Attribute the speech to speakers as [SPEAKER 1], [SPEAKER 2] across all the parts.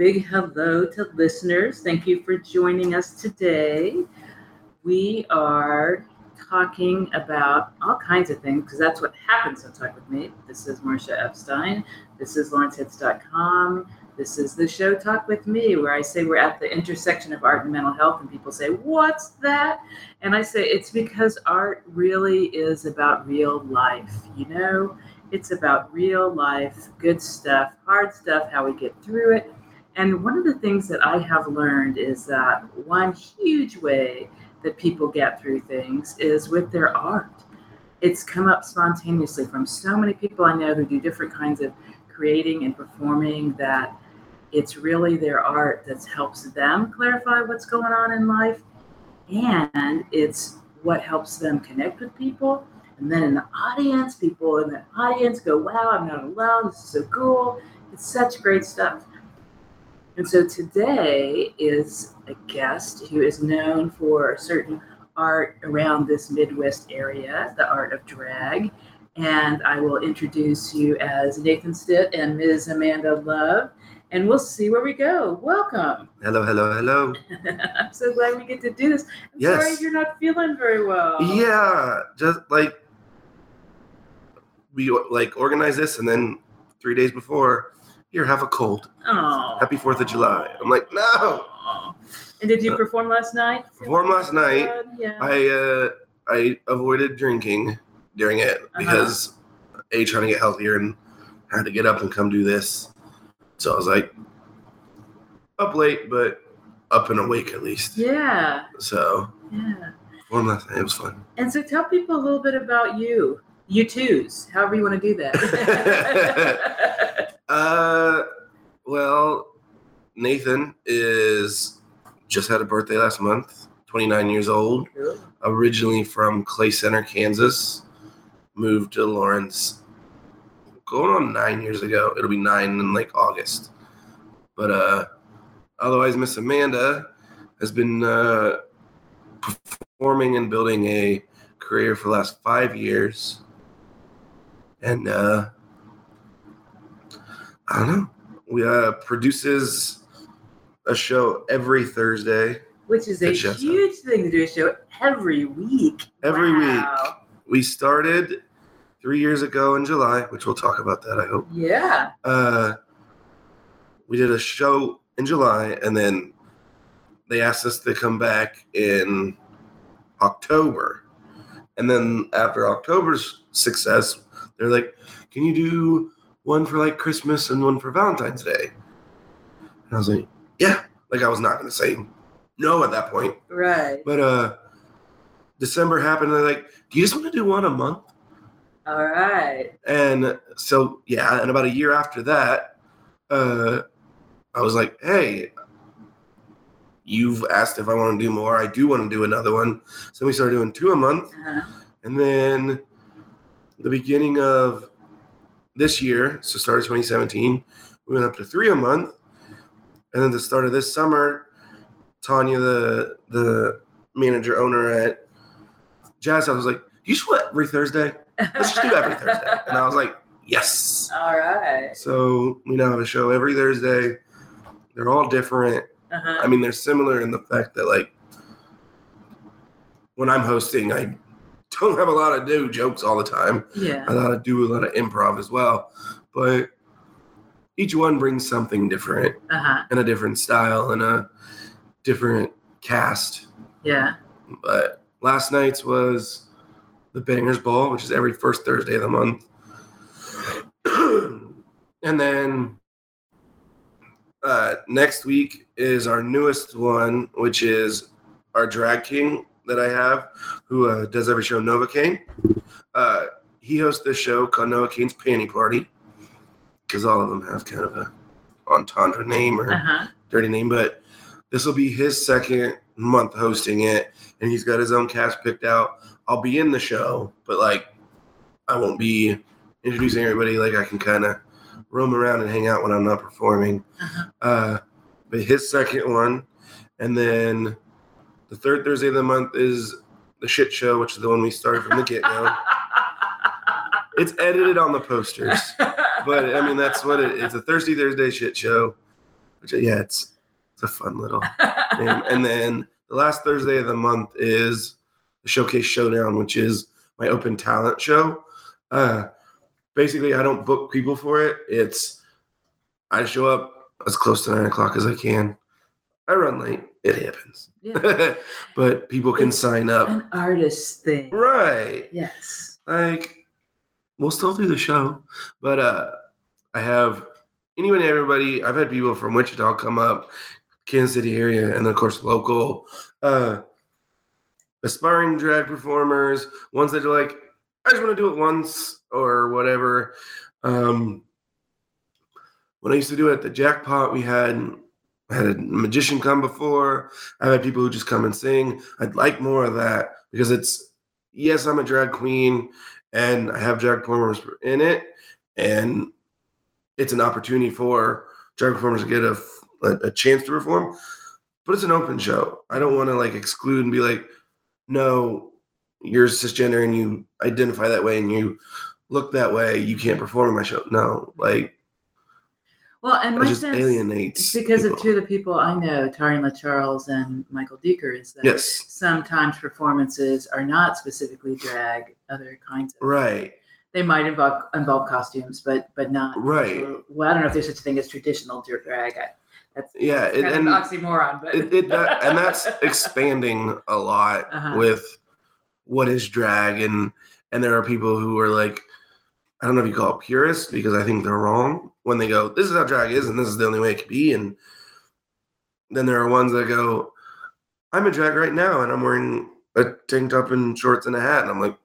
[SPEAKER 1] Big hello to listeners. Thank you for joining us today. We are talking about all kinds of things because that's what happens on Talk With Me. This is Marcia Epstein. This is LawrenceHits.com. This is the show Talk With Me, where I say we're at the intersection of art and mental health, and people say, What's that? And I say, It's because art really is about real life, you know? It's about real life, good stuff, hard stuff, how we get through it. And one of the things that I have learned is that one huge way that people get through things is with their art. It's come up spontaneously from so many people I know who do different kinds of creating and performing that it's really their art that helps them clarify what's going on in life and it's what helps them connect with people. And then in the audience people in the audience go wow i'm not alone. This is so cool. It's such great stuff and so today is a guest who is known for certain art around this Midwest area, the art of drag. And I will introduce you as Nathan Stitt and Ms. Amanda Love, and we'll see where we go. Welcome.
[SPEAKER 2] Hello, hello, hello.
[SPEAKER 1] I'm so glad we get to do this. I'm
[SPEAKER 2] Yes.
[SPEAKER 1] sorry you're not feeling very well.
[SPEAKER 2] Yeah, just like we like organize this, and then three days before, here, have a cold.
[SPEAKER 1] Oh.
[SPEAKER 2] Happy Fourth of July. I'm like, no.
[SPEAKER 1] And did you perform last night?
[SPEAKER 2] Performed last night.
[SPEAKER 1] Yeah.
[SPEAKER 2] I uh, I avoided drinking during it
[SPEAKER 1] Uh-huh.
[SPEAKER 2] because a trying to get healthier and had to get up and come do this. So I was like, up late, but up and awake at least.
[SPEAKER 1] yeah.
[SPEAKER 2] So
[SPEAKER 1] Yeah.
[SPEAKER 2] performed last night. It was fun.
[SPEAKER 1] And so tell people a little bit about you. You twos, however you want to do that.
[SPEAKER 2] Uh, well, Nathan is just had a birthday last month, 29 years old. Originally from Clay Center, Kansas. Moved to Lawrence going on nine years ago. It'll be nine in like August. But uh, otherwise, Miss Amanda has been uh, performing and building a career for the last five years. And uh, I don't know. We uh, produces a show every Thursday.
[SPEAKER 1] Which is a huge thing to do a show every week.
[SPEAKER 2] Every
[SPEAKER 1] Wow.
[SPEAKER 2] We started three years ago in July, which we'll talk about that. I hope.
[SPEAKER 1] Yeah.
[SPEAKER 2] Uh, we did a show in July, and then they asked us to come back in October. And then after October's success, they're like, "Can you do one for like Christmas and one for Valentine's Day?" And I was like, "Yeah." Like I was not gonna say no at that point,
[SPEAKER 1] Right.
[SPEAKER 2] but uh, December happened. And they're like, "Do you just want to do one a month?"
[SPEAKER 1] All right.
[SPEAKER 2] And so, yeah, and about a year after that, uh, I was like, hey, you've asked if I want to do more. I do want to do another one. So we started doing two a month.
[SPEAKER 1] Uh-huh.
[SPEAKER 2] And then the beginning of this year, so started 2017, we went up to three a month. And then the start of this summer, Tanya, the the manager owner at Jazzhaus, was like, you want every Thursday? Let's just do every Thursday. And I was like, yes.
[SPEAKER 1] All right.
[SPEAKER 2] So we now have a show every Thursday. They're all different.
[SPEAKER 1] Uh-huh.
[SPEAKER 2] I mean, they're similar in the fact that like when I'm hosting, I don't have a lot of new jokes all the time.
[SPEAKER 1] Yeah.
[SPEAKER 2] I gotta do a lot of improv as well. But each one brings something different
[SPEAKER 1] Uh-huh.
[SPEAKER 2] and a different style and a different cast.
[SPEAKER 1] Yeah.
[SPEAKER 2] But last night's was the Bangers Ball, which is every first Thursday of the month. and then uh, next week is our newest one, which is our drag king that I have, who uh, does every show, Novocaine. Uh, he hosts this show called Novocaine's Panty Party, because all of them have kind of a entendre name or
[SPEAKER 1] Uh-huh.
[SPEAKER 2] dirty name, but this will be his second month hosting it, and he's got his own cast picked out. I'll be in the show, but like I won't be introducing everybody. Like I can kind of roam around and hang out when I'm not performing.
[SPEAKER 1] Uh-huh.
[SPEAKER 2] Uh, but his second one, and then the third Thursday of the month is the shit show, which is the one we started from the get go. it's edited on the posters, but I mean that's what it, it's a Thursday Thursday shit show, Which yeah, it's it's a fun little name. And then the last Thursday of the month is the Showcase Showdown, which is my open talent show. Uh, basically, I don't book people for it. It's I show up as close to nine o'clock as I can. I run late. It happens.
[SPEAKER 1] yeah.
[SPEAKER 2] but people can
[SPEAKER 1] It's
[SPEAKER 2] sign up.
[SPEAKER 1] An artist thing.
[SPEAKER 2] Right.
[SPEAKER 1] Yes.
[SPEAKER 2] Like we'll still do the show. But uh I have anyone everybody I've had people from Wichita come up, Kansas City area, and of course local uh aspiring drag performers, ones that are like, I just want to do it once or whatever. Um when I used to do it at the jackpot, we had I had a magician come before. I've had people who just come and sing. I'd like more of that because it's yes, I'm a drag queen and I have drag performers in it, and it's an opportunity for drag performers to get a, a, a chance to perform. But it's an open show. I don't want to like exclude and be like, no, you're cisgender and you identify that way and you look that way. You can't perform in my show. No, like
[SPEAKER 1] Well, and my
[SPEAKER 2] just
[SPEAKER 1] sense,
[SPEAKER 3] alienates
[SPEAKER 1] because of two of the people I know, Tarian LaCharles and Michael Deeker, is that
[SPEAKER 2] Yes,
[SPEAKER 1] sometimes performances are not specifically drag, other kinds of.
[SPEAKER 2] right,
[SPEAKER 1] They might involve involve costumes, but but not.
[SPEAKER 2] right.
[SPEAKER 1] Well, I don't know if there's such a thing as traditional drag. I, that's
[SPEAKER 2] Yeah, it, and
[SPEAKER 1] oxymoron, but
[SPEAKER 2] it, it that, and that's expanding a lot
[SPEAKER 1] Uh-huh.
[SPEAKER 2] with what is drag and and there are people who are like i don't know if you call it purists because i think they're wrong when they go this is how drag is and this is the only way it can be and then there are ones that go i'm a drag right now and i'm wearing a tank top and shorts and a hat and i'm like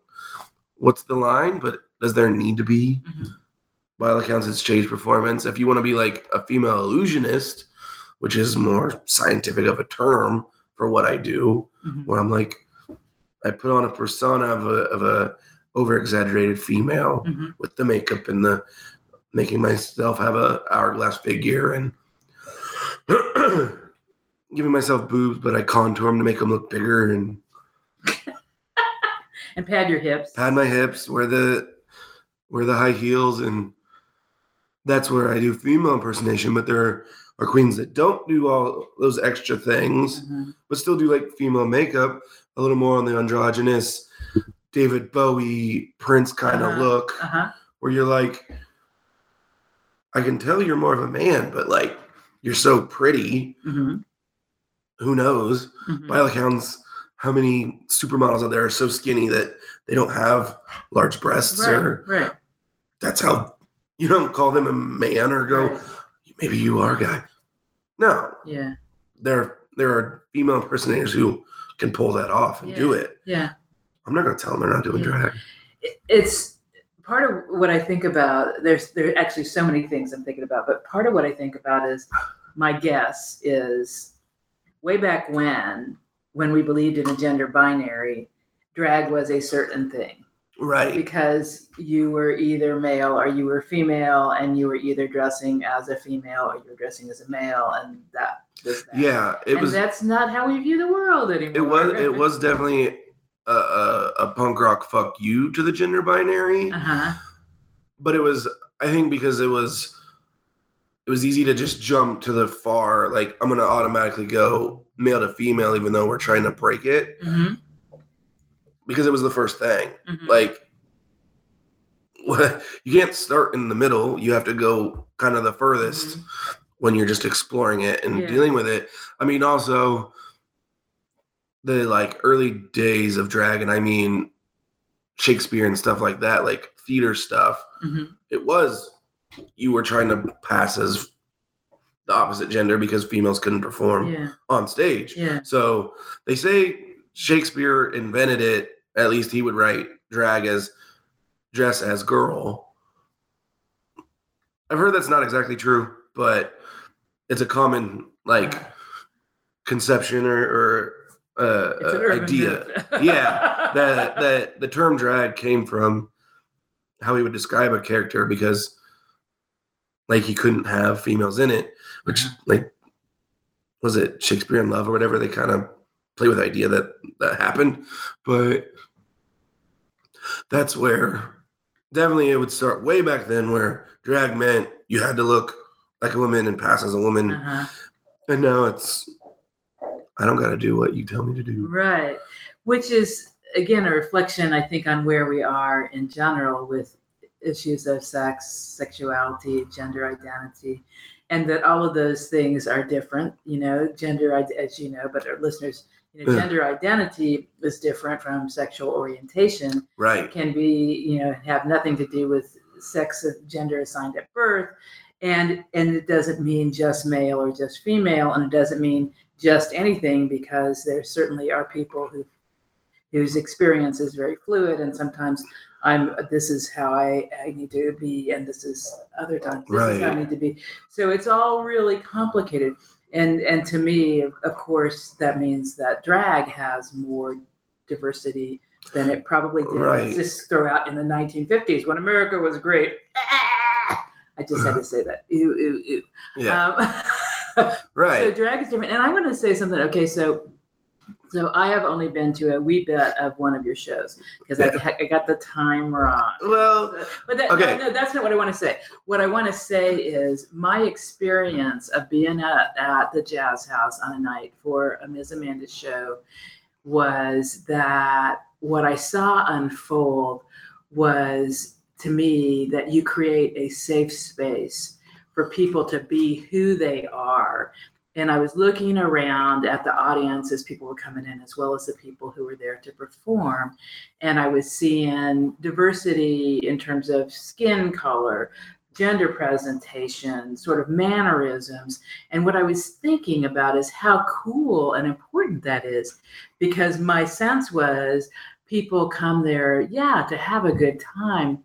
[SPEAKER 2] what's the line but does there need to be
[SPEAKER 1] Mhm.
[SPEAKER 2] by all accounts it's stage performance if you want to be like a female illusionist which is more scientific of a term for what i do
[SPEAKER 1] Mhm.
[SPEAKER 2] where I'm like, I put on a persona of a of a over exaggerated female
[SPEAKER 1] Mhm.
[SPEAKER 2] with the makeup and the making myself have a hourglass figure and giving myself boobs, but I contour them to make them look bigger and
[SPEAKER 1] and pad your hips.
[SPEAKER 2] pad my hips, wear the wear the high heels, and that's where I do female impersonation. But there are queens that don't do all those extra things.
[SPEAKER 1] Mhm.
[SPEAKER 2] but still do like female makeup, a little more on the androgynous David Bowie Prince kind of
[SPEAKER 1] Uh-huh.
[SPEAKER 2] look,
[SPEAKER 1] Uh-huh.
[SPEAKER 2] where you're like, I can tell you're more of a man, but like you're so pretty.
[SPEAKER 1] Mhm.
[SPEAKER 2] Who knows?
[SPEAKER 1] Mhm.
[SPEAKER 2] By all accounts, how many supermodels out there are so skinny that they don't have large breasts, or
[SPEAKER 1] Right. Right.
[SPEAKER 2] that's how you don't call them a man or go,
[SPEAKER 1] right.
[SPEAKER 2] maybe you are a guy. No,
[SPEAKER 1] Yeah.
[SPEAKER 2] there there are female impersonators who can pull that off and do it.
[SPEAKER 1] Yeah.
[SPEAKER 2] I'm not gonna tell them they're not doing
[SPEAKER 1] Yeah.
[SPEAKER 2] drag.
[SPEAKER 1] it's part of what I think about. There's there are actually so many things I'm thinking about, but part of what I think about is my guess is way back when when we believed in a gender binary, drag was a certain thing
[SPEAKER 2] Right.
[SPEAKER 1] because you were either male or you were female, and you were either dressing as a female or you were dressing as a male, and that was that.
[SPEAKER 2] Yeah, it
[SPEAKER 1] and
[SPEAKER 2] was.
[SPEAKER 1] that's not how we view the world anymore.
[SPEAKER 2] It was. It was definitely a, a, a punk rock fuck you to the gender binary,
[SPEAKER 1] Uh huh.
[SPEAKER 2] but it was. I think because it was. It was easy to just jump to the far. Like I'm gonna automatically go male to female, even though we're trying to break it
[SPEAKER 1] hmm
[SPEAKER 2] because it was the first thing.
[SPEAKER 1] hmm
[SPEAKER 2] Like. You can't start in the middle. You have to go kind of the furthest. when you're just exploring it and
[SPEAKER 1] Yeah.
[SPEAKER 2] dealing with it. I mean, also the like early days of drag, and I mean Shakespeare and stuff like that, like theater stuff.
[SPEAKER 1] hmm
[SPEAKER 2] It was you were trying to pass as the opposite gender because females couldn't perform
[SPEAKER 1] Yeah.
[SPEAKER 2] on stage.
[SPEAKER 1] Yeah.
[SPEAKER 2] So they say Shakespeare invented it. At least he would write drag as dress as girl. I've heard that's not exactly true, but it's a common like conception or, or uh, uh, idea. Yeah, that that the term drag came from how he would describe a character because like he couldn't have females in it, which like was it Shakespeare in Love or whatever they kind of play with the idea that that happened, but that's where definitely it would start way back then where drag meant you had to look like a woman and pass as a woman.
[SPEAKER 1] Uh-huh.
[SPEAKER 2] And now it's I don't got to do what you tell me to do.
[SPEAKER 1] Right. Which is, again, a reflection, I think, on where we are in general with issues of sex, sexuality, gender identity, and that all of those things are different. You know, gender, as you know, but our listeners, you know,
[SPEAKER 2] Yeah.
[SPEAKER 1] gender identity is different from sexual orientation.
[SPEAKER 2] Right.
[SPEAKER 1] can be you know have nothing to do with sex of gender assigned at birth and and it doesn't mean just male or just female and it doesn't mean just anything because there certainly are people who whose experience is very fluid and sometimes i'm this is how i, I need to be and this is other times this is how i need to be so it's all really complicated and and to me of of course that means that drag has more diversity than it probably did.
[SPEAKER 2] Right.
[SPEAKER 1] Just throw out in the 1950s when America was great. I just had to say that. Ew, ew, ew.
[SPEAKER 2] Yeah.
[SPEAKER 1] Um, so drag is different. And I want to say something. Okay, so so I have only been to a wee bit of one of your shows because I, I got the time wrong.
[SPEAKER 2] Well,
[SPEAKER 1] But that,
[SPEAKER 2] Okay.
[SPEAKER 1] no, no, that's not what I want to say. What I want to say is my experience of being at, at the Jazzhaus on a night for a Ms. Amanda show was that what I saw unfold was to me that you create a safe space for people to be who they are. And I was looking around at the audience as people were coming in, as well as the people who were there to perform and I was seeing diversity in terms of skin color, gender presentation, sort of mannerisms. And what I was thinking about is how cool and important that is, because my sense was people come there, yeah, to have a good time.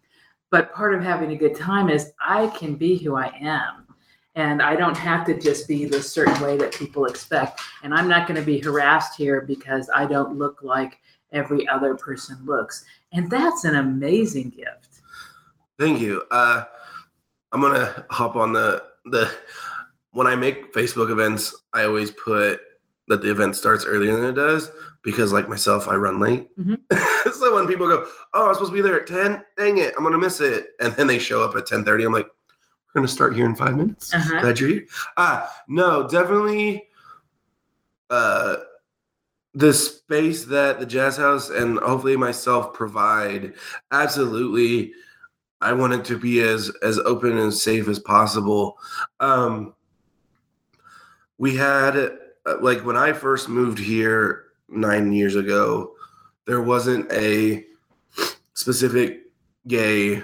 [SPEAKER 1] But part of having a good time is I can be who I am. And I don't have to just be the certain way that people expect. And I'm not going to be harassed here because I don't look like every other person looks. And that's an amazing gift.
[SPEAKER 2] thank you. Uh, I'm gonna hop on the the when I make Facebook events, I always put that the event starts earlier than it does because, like myself, I run late.
[SPEAKER 1] Mhm.
[SPEAKER 2] so when people go, "Oh, I'm supposed to be there at 10," dang it, I'm gonna miss it, and then they show up at 10:30, I'm like, "We're gonna start here in five minutes."
[SPEAKER 1] Uh-huh.
[SPEAKER 2] Glad you're here. Ah, no, definitely. Uh, the space that the Jazzhaus and hopefully myself provide, absolutely. I want it to be as as open and safe as possible. Um, we had uh, like when I first moved here nine years ago, there wasn't a specific gay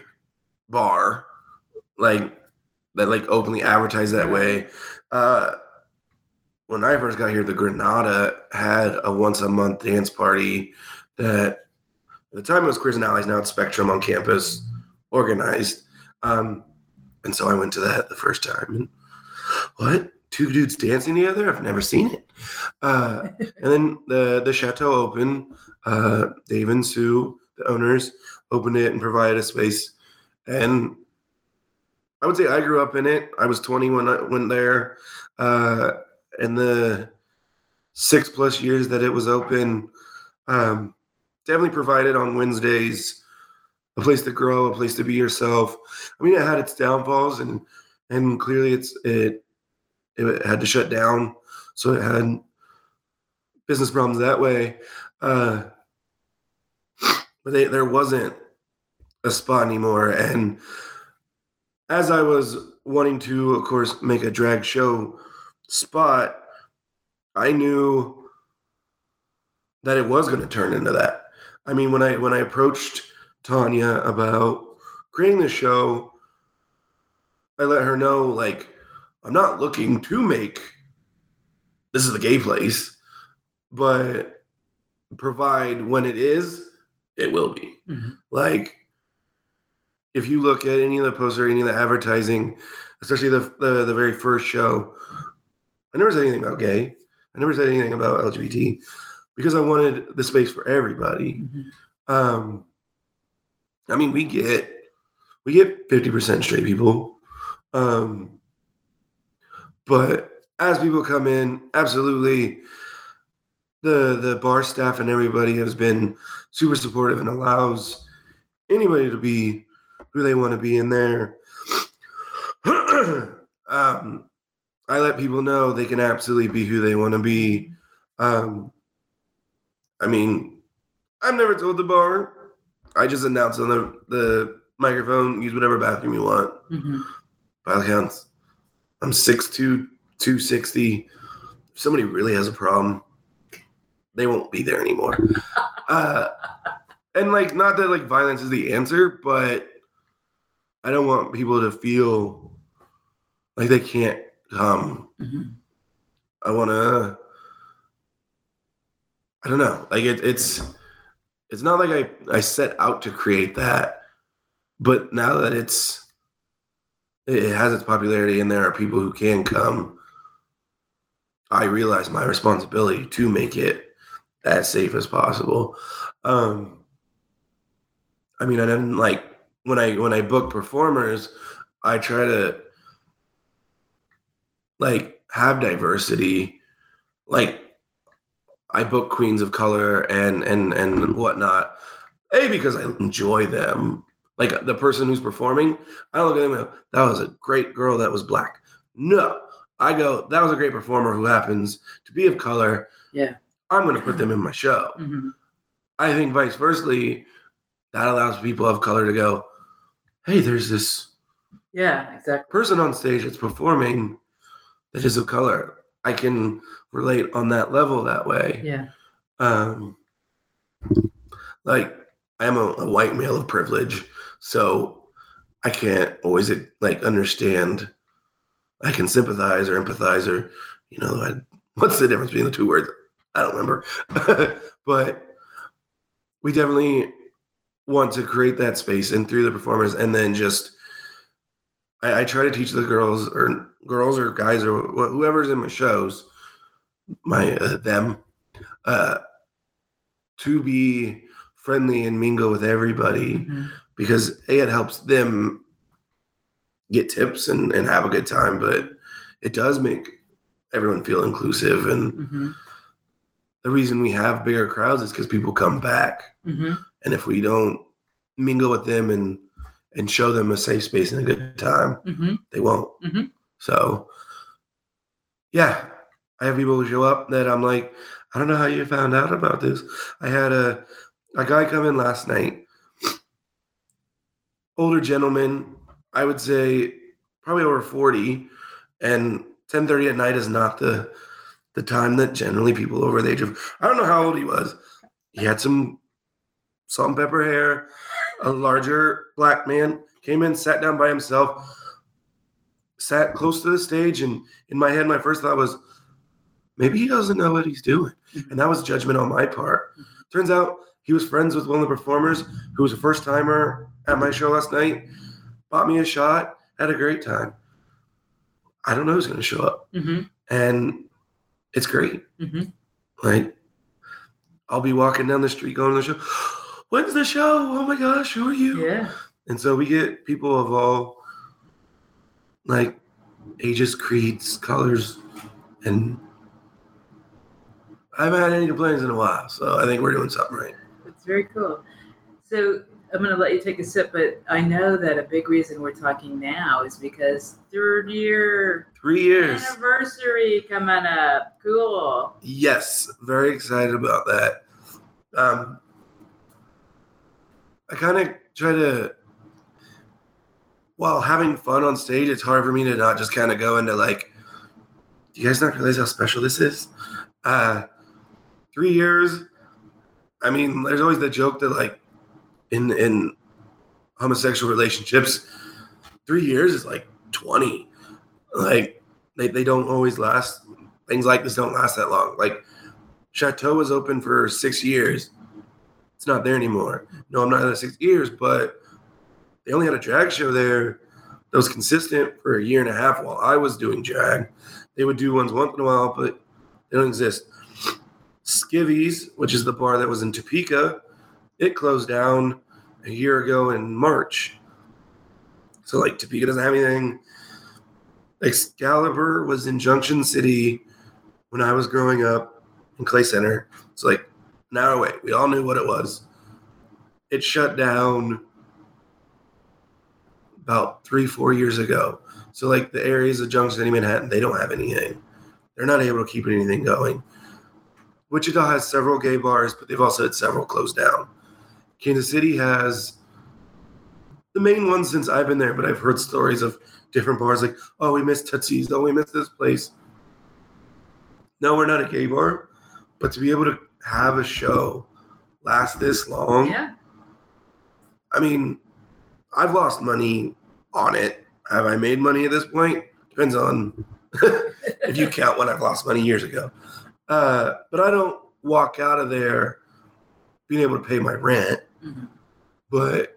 [SPEAKER 2] bar like that like openly advertised that way. Uh, when I first got here, the Granada had a once a month dance party that at the time it was Queers and Allies, now it's Spectrum on campus organized. Um, and so I went to that the first time. And what? Two dudes dancing together? I've never seen it. Uh, and then the the chateau opened. Uh, Dave and Sue, the owners, opened it and provided a space. And I would say I grew up in it. I was 20 when I went there. Uh, in the six plus years that it was open, um, definitely provided on Wednesdays a place to grow, a place to be yourself. I mean, it had its downfalls, and and clearly it's it it had to shut down, so it had business problems that way. Uh, but they, there wasn't a spot anymore, and as I was wanting to, of course, make a drag show spot, I knew that it was going to turn into that. I mean, when I when I approached Tanya about creating the show, I let her know like I'm not looking to make this is the gay place, but provide when it is, it will be.
[SPEAKER 1] Mhm.
[SPEAKER 2] Like if you look at any of the posters, any of the advertising, especially the, the the very first show, I never said anything about gay. I never said anything about LGBT because I wanted the space for everybody.
[SPEAKER 1] Mhm.
[SPEAKER 2] Um, I mean, we get we get fifty percent straight people, um, but as people come in, absolutely, the the bar staff and everybody has been super supportive and allows anybody to be who they want to be in there. um, I let people know they can absolutely be who they want to be. Um, I mean, I've never told the bar. I just announce on the, the microphone, use whatever bathroom you want.
[SPEAKER 1] Mhm.
[SPEAKER 2] By all accounts, I'm 6'2, 260. If somebody really has a problem, they won't be there anymore. uh, and like, not that like violence is the answer, but I don't want people to feel like they can't come.
[SPEAKER 1] Mhm.
[SPEAKER 2] I want to. I don't know. Like it, it's, it's not like I I set out to create that, but now that it's, it has its popularity and there are people who can come. I realize my responsibility to make it as safe as possible. Um, I mean, I didn't like when I when I book performers, I try to like have diversity. Like I book queens of color and and and whatnot. A because I enjoy them. Like the person who's performing, I look at them and go, that was a great girl that was black. No. I go, that was a great performer who happens to be of color.
[SPEAKER 1] Yeah.
[SPEAKER 2] I'm gonna put them in my show.
[SPEAKER 1] Mhm.
[SPEAKER 2] I think vice versa, that allows people of color to go, hey, there's this
[SPEAKER 1] Yeah, exactly.
[SPEAKER 2] person on stage that's performing that is of color. I can relate on that level that way.
[SPEAKER 1] Yeah.
[SPEAKER 2] Um, like I'm a, a white male of privilege, so I can't always like understand. I can sympathize or empathize or you know I, what's the difference between the two words? I don't remember, but we definitely want to create that space and through the performers, and then just I, I try to teach the girls or girls or guys or wh- whoever's in my shows, my uh, them, uh, to be friendly and mingle with everybody
[SPEAKER 1] Mhm.
[SPEAKER 2] Because a it helps them get tips and, and have a good time, but it does make everyone feel inclusive. And
[SPEAKER 1] Mhm.
[SPEAKER 2] the reason we have bigger crowds is because people come back.
[SPEAKER 1] Mhm.
[SPEAKER 2] And if we don't mingle with them and and show them a safe space and a good time,
[SPEAKER 1] Mhm.
[SPEAKER 2] they won't.
[SPEAKER 1] Mhm.
[SPEAKER 2] So, yeah, I have people who show up that I'm like, I don't know how you found out about this. I had a a guy come in last night, older gentleman, I would say probably over forty, and ten thirty at night is not the the time that generally people over the age of I don't know how old he was. He had some salt and pepper hair. A larger black man came in, sat down by himself, sat close to the stage, and in my head, my first thought was, maybe he doesn't know what he's doing, mm-hmm. and that was judgment on my part. Mm-hmm. Turns out he was friends with one of the performers who was a first timer at my show last night. Bought me a shot, had a great time. I don't know who's going to show up,
[SPEAKER 1] Mhm.
[SPEAKER 2] and it's great.
[SPEAKER 1] Mhm.
[SPEAKER 2] Like, I'll be walking down the street going to the show. When's the show? Oh my gosh, who are you?
[SPEAKER 1] Yeah.
[SPEAKER 2] And so we get people of all like ages, creeds, colors, and I haven't had any complaints in a while. So I think we're doing something right.
[SPEAKER 1] Very cool. So I'm going to let you take a sip, but I know that a big reason we're talking now is because third year
[SPEAKER 2] Three years.
[SPEAKER 1] anniversary coming up. Cool.
[SPEAKER 2] Yes, very excited about that. Um, I kind of try to, while having fun on stage, it's hard for me to not just kind of go into like, do you guys not realize how special this is? Uh, three years. I mean, there's always the joke that like, in in homosexual relationships, three years is like twenty. Like they, they don't always last. Things like this don't last that long. Like Chateau was open for six years. It's not there anymore. No, I'm not there six years, but they only had a drag show there that was consistent for a year and a half while I was doing drag. They would do ones once in a while, but they don't exist. Skivvies, which is the bar that was in Topeka, it closed down a year ago in March. So like Topeka doesn't have anything. Excalibur was in Junction City when I was growing up in Clay Center. It's like an hour away. We all knew what it was. It shut down about three, four years ago. So like the areas of Junction City, Manhattan, they don't have anything. They're not able to keep anything going. Wichita has several gay bars, but they've also had several closed down. Kansas City has the main ones since I've been there, but I've heard stories of different bars like, oh, we missed Tootsie's, oh, we missed this place. No, we're not a gay bar, but to be able to have a show last this long,
[SPEAKER 1] Yeah.
[SPEAKER 2] I mean, I've lost money on it. Have I made money at this point? Depends on if you count when I've lost money years ago. Uh, but I don't walk out of there being able to pay my rent.
[SPEAKER 1] Mhm.
[SPEAKER 2] But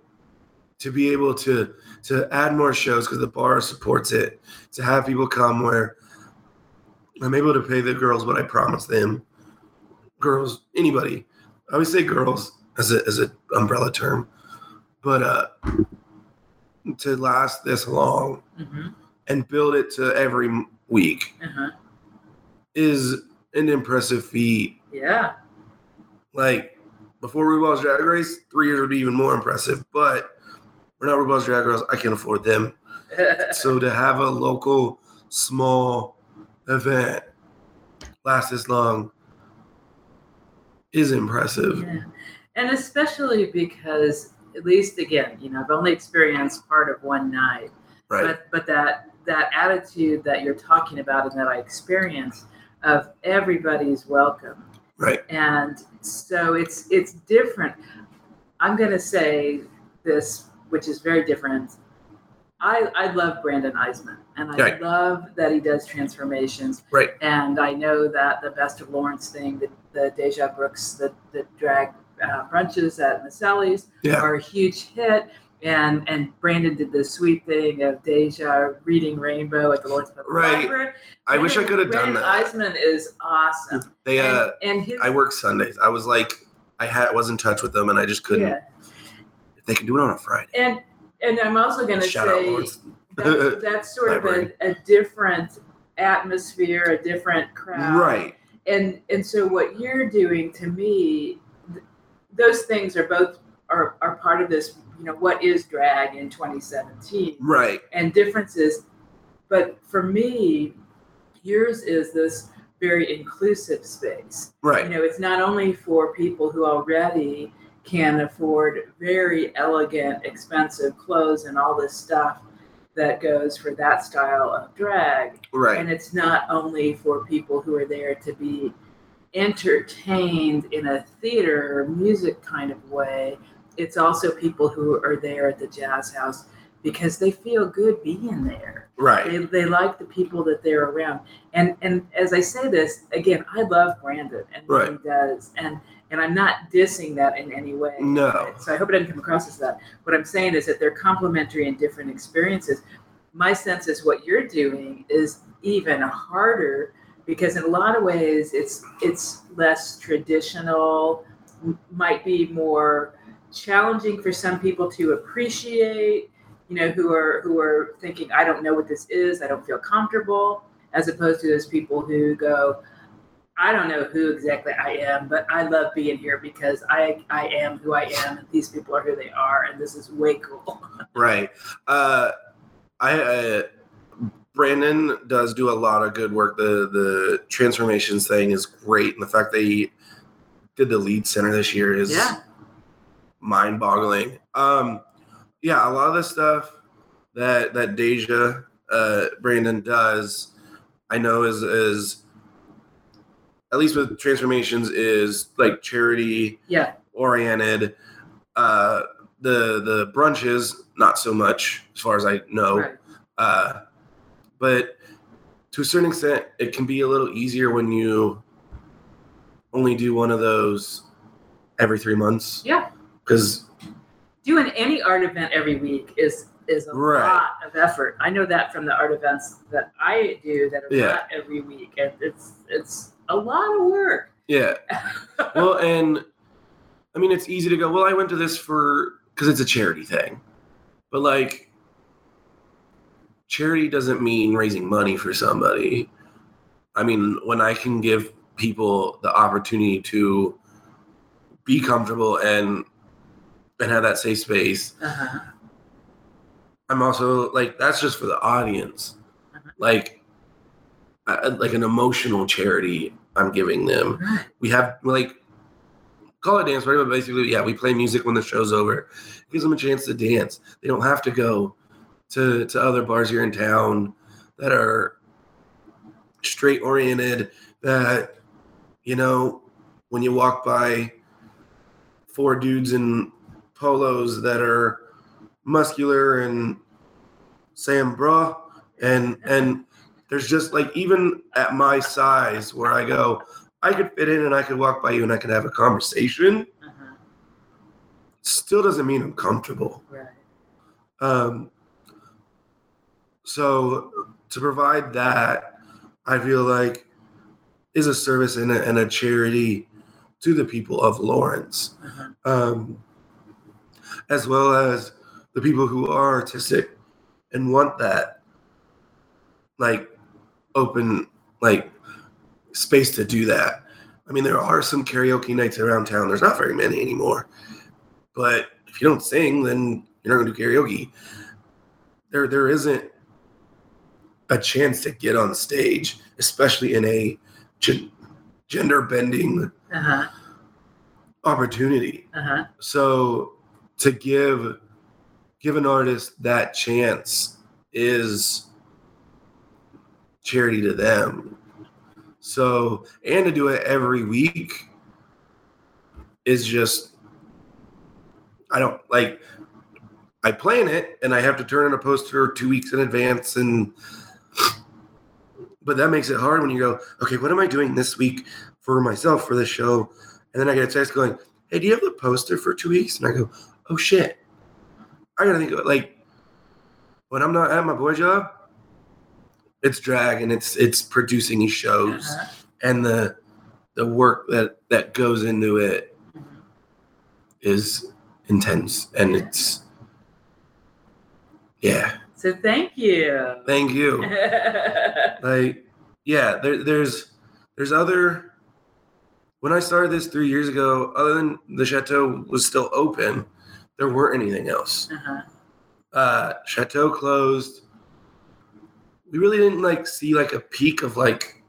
[SPEAKER 2] to be able to to add more shows because the bar supports it, to have people come where I'm able to pay the girls what I promised them. Girls, anybody. I always say girls as a as an umbrella term, but uh, to last this long
[SPEAKER 1] Mhm.
[SPEAKER 2] and build it to every week
[SPEAKER 1] Uh-huh.
[SPEAKER 2] is an impressive feat.
[SPEAKER 1] Yeah.
[SPEAKER 2] Like before RuPaul's Drag Race, three years would be even more impressive. But we're not RuPaul's Drag Race. I can't afford them. So to have a local small event last this long is impressive.
[SPEAKER 1] Yeah. And especially because, at least again, you know, I've only experienced part of one night,
[SPEAKER 2] Right.
[SPEAKER 1] but but that that attitude that you're talking about and that I experienced of everybody's welcome,
[SPEAKER 2] Right.
[SPEAKER 1] and so it's it's different. I'm going to say this, which is very different. I, I love Brandon Eisman, and I
[SPEAKER 2] Right.
[SPEAKER 1] love that he does transformations.
[SPEAKER 2] Right.
[SPEAKER 1] And I know that the Best of Lawrence thing, the, the Deja Brooks, the, the drag uh, brunches at Maceli's
[SPEAKER 2] Yeah.
[SPEAKER 1] are a huge hit. And and Brandon did the sweet thing of Deja reading Rainbow at the Lawrence Public
[SPEAKER 2] Right.
[SPEAKER 1] Library.
[SPEAKER 2] I wish I could have done that.
[SPEAKER 1] Eisman is awesome.
[SPEAKER 2] They uh
[SPEAKER 1] and, and his,
[SPEAKER 2] I work Sundays. I was like I had was in touch with them and I just couldn't
[SPEAKER 1] yeah.
[SPEAKER 2] they can do it on a Friday.
[SPEAKER 1] And and I'm also going to say that's, that's sort of a, a different atmosphere, a different crowd.
[SPEAKER 2] Right.
[SPEAKER 1] And and so what you're doing to me, th- those things are both are, are part of this. You know, what is drag in 2017
[SPEAKER 2] Right.
[SPEAKER 1] and differences. But for me, yours is this very inclusive space.
[SPEAKER 2] Right.
[SPEAKER 1] You know, it's not only for people who already can afford very elegant, expensive clothes and all this stuff that goes for that style of drag.
[SPEAKER 2] Right.
[SPEAKER 1] And it's not only for people who are there to be entertained in a theater or music kind of way. It's also people who are there at the jazz house because they feel good being there.
[SPEAKER 2] Right.
[SPEAKER 1] they, they like the people that they're around. And and as i say this again i love brandon and what he does and and i'm not dissing that in any way.
[SPEAKER 2] No.
[SPEAKER 1] so i hope it doesn't come across as that. What i'm saying is that they're complementary and different experiences. My sense is what you're doing is even harder because in a lot of ways it's it's less traditional might be more challenging for some people to appreciate you know who are who are thinking i don't know what this is i don't feel comfortable as opposed to those people who go i don't know who exactly i am but i love being here because i i am who i am and these people are who they are and this is way cool
[SPEAKER 2] Right. Uh, I uh, Brandon does do a lot of good work. The the transformations thing is great, and the fact that he did the lead center this year is
[SPEAKER 1] yeah
[SPEAKER 2] mind boggling. Um, yeah, a lot of the stuff that that Deja uh, Brandon does, I know is is at least with transformations is like charity
[SPEAKER 1] yeah
[SPEAKER 2] oriented. Uh, the the brunches not so much as far as I know.
[SPEAKER 1] right
[SPEAKER 2] Uh, but to a certain extent, it can be a little easier when you only do one of those every three months.
[SPEAKER 1] Yeah.
[SPEAKER 2] Because
[SPEAKER 1] doing any art event every week is is a
[SPEAKER 2] Right.
[SPEAKER 1] lot of effort i know that from the art events that i do that are
[SPEAKER 2] Yeah.
[SPEAKER 1] not every week and it's it's a lot of work
[SPEAKER 2] yeah, well, and I mean, it's easy to go. Well, I went to this for because it's a charity thing, but like, charity doesn't mean raising money for somebody. I mean, when I can give people the opportunity to be comfortable and and have that safe space,
[SPEAKER 1] uh-huh.
[SPEAKER 2] I'm also like that's just for the audience,
[SPEAKER 1] Uh-huh.
[SPEAKER 2] like uh, like an emotional charity I'm giving them.
[SPEAKER 1] Right.
[SPEAKER 2] We have like call it dance party, but basically, yeah, we play music when the show's over. It gives them a chance to dance. They don't have to go to to other bars here in town that are straight oriented. That you know, when you walk by four dudes in polos that are muscular and saying bruh and and there's just like even at my size where I go, I could fit in and I could walk by you and I could have a conversation.
[SPEAKER 1] Uh-huh.
[SPEAKER 2] Still doesn't mean I'm comfortable.
[SPEAKER 1] Right.
[SPEAKER 2] Um, so to provide that, I feel like is a service and a, and a charity to the people of Lawrence,
[SPEAKER 1] Uh-huh.
[SPEAKER 2] um, as well as the people who are artistic and want that, like open like space to do that. I mean, there are some karaoke nights around town. There's not very many anymore, but if you don't sing, then you're not going to do karaoke. There, there isn't a chance to get on stage, especially in a gender bending
[SPEAKER 1] Uh-huh.
[SPEAKER 2] opportunity.
[SPEAKER 1] Uh-huh.
[SPEAKER 2] So to give give an artist that chance is charity to them. So and to do it every week is just I don't like I plan it and I have to turn in a poster two weeks in advance and but that makes it hard when you go, okay, what am I doing this week for myself for this show? And then I get a text going, hey, do you have the poster for two weeks? And I go, oh shit. I gotta think of it. Like when I'm not at my boy job, it's drag and it's it's producing these shows
[SPEAKER 1] Uh-huh.
[SPEAKER 2] and the the work that that goes into it
[SPEAKER 1] Mhm.
[SPEAKER 2] intense and it's yeah.
[SPEAKER 1] So thank you.
[SPEAKER 2] Thank you. like yeah there, there's there's other when i started this three years ago other than the chateau was still open there weren't anything else
[SPEAKER 1] uh-huh.
[SPEAKER 2] uh chateau closed we really didn't like see like a peak of like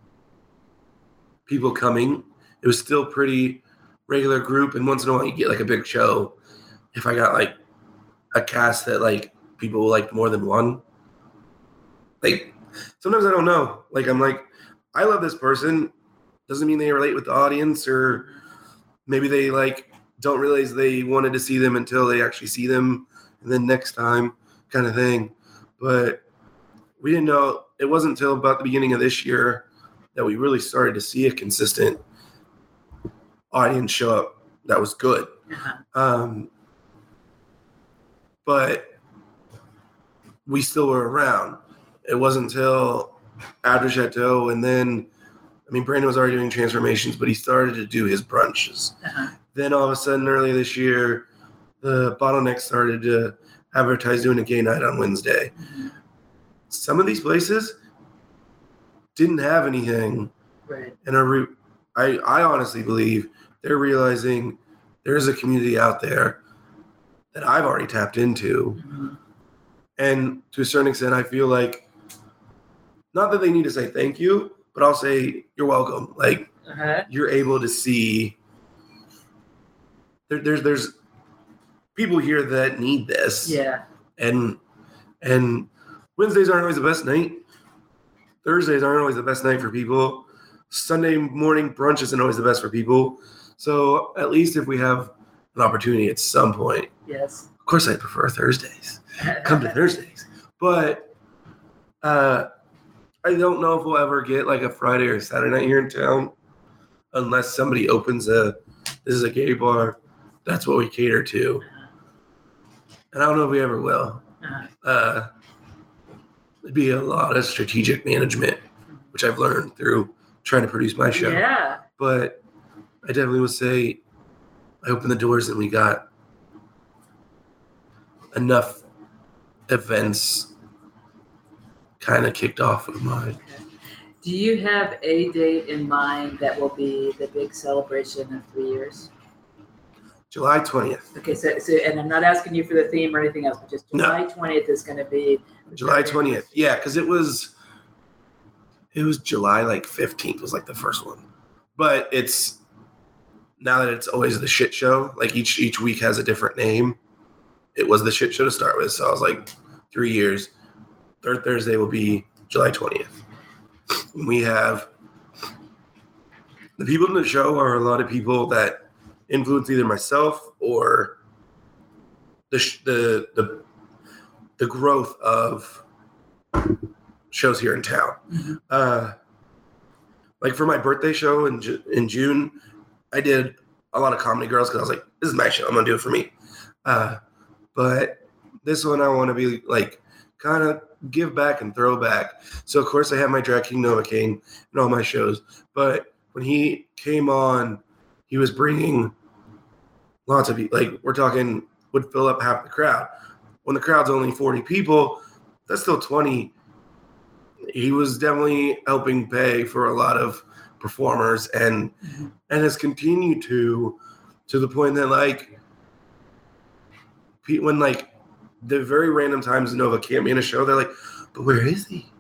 [SPEAKER 2] people coming it was still pretty regular group and once in a while you get like a big show if i got like a cast that like people liked more than one like sometimes I don't know. Like I'm like, I love this person. Doesn't mean they relate with the audience, or maybe they like don't realize they wanted to see them until they actually see them, and then next time, kind of thing. But we didn't know. It wasn't until about the beginning of this year that we really started to see a consistent audience show up that was good.
[SPEAKER 1] Uh-huh.
[SPEAKER 2] Um, but we still were around. It wasn't until after Chateau, and then, I mean, Brandon was already doing transformations, but he started to do his brunches.
[SPEAKER 1] Uh-huh.
[SPEAKER 2] Then all of a sudden, earlier this year, the bottleneck started to advertise doing a gay night on Wednesday. Some of these places didn't have anything
[SPEAKER 1] Right.
[SPEAKER 2] and are re- I, I honestly believe they're realizing there's a community out there that I've already tapped into.
[SPEAKER 1] Mhm.
[SPEAKER 2] And to a certain extent, I feel like not that they need to say thank you, but I'll say you're welcome. Like
[SPEAKER 1] Uh-huh.
[SPEAKER 2] you're able to see there, there's there's people here that need this.
[SPEAKER 1] Yeah.
[SPEAKER 2] And and Wednesdays aren't always the best night. Thursdays aren't always the best night for people. Sunday morning brunch isn't always the best for people. So at least if we have an opportunity at some point,
[SPEAKER 1] Yes.
[SPEAKER 2] of course I prefer Thursdays. Come to Thursdays. But uh I don't know if we'll ever get like a Friday or Saturday night here in town unless somebody opens a this is a gay bar. That's what we cater to. And I don't know if we ever will
[SPEAKER 1] Uh-huh.
[SPEAKER 2] uh, it'd be a lot of strategic management, which I've learned through trying to produce my show.
[SPEAKER 1] Yeah.
[SPEAKER 2] But I definitely would say I opened the doors and we got enough events kind of kicked off of mine.
[SPEAKER 1] Do you have a date in mind that will be the big celebration of three years?
[SPEAKER 2] July 20th.
[SPEAKER 1] Okay, so, so and I'm not asking you for the theme or anything else, but just
[SPEAKER 2] No.
[SPEAKER 1] July 20th is going to be
[SPEAKER 2] July 20th. Yeah, because it was it was July like 15th was like the first one. But it's now that it's always the shit show, like each each week has a different name. It was the shit show to start with, so I was like three years. Third Thursday will be July 20th. We have the people in the show are a lot of people that influence either myself or the sh- the the the growth of shows here in town.
[SPEAKER 1] Mhm.
[SPEAKER 2] Uh, like for my birthday show in Ju- in June, I did a lot of comedy girls because I was like, "This is my show. I'm gonna do it for me." Uh, but this one, I want to be like kind of give back and throw back. So of course, I have my drag king Novocaine and all my shows. But when he came on, he was bringing lots of people. Like we're talking, would fill up half the crowd. When the crowd's only 40 people, that's still 20 he was definitely helping pay for a lot of performers and
[SPEAKER 1] Mhm.
[SPEAKER 2] and has continued to to the point that like when like the very random times Nova can't be in a show, they're like, but where is he?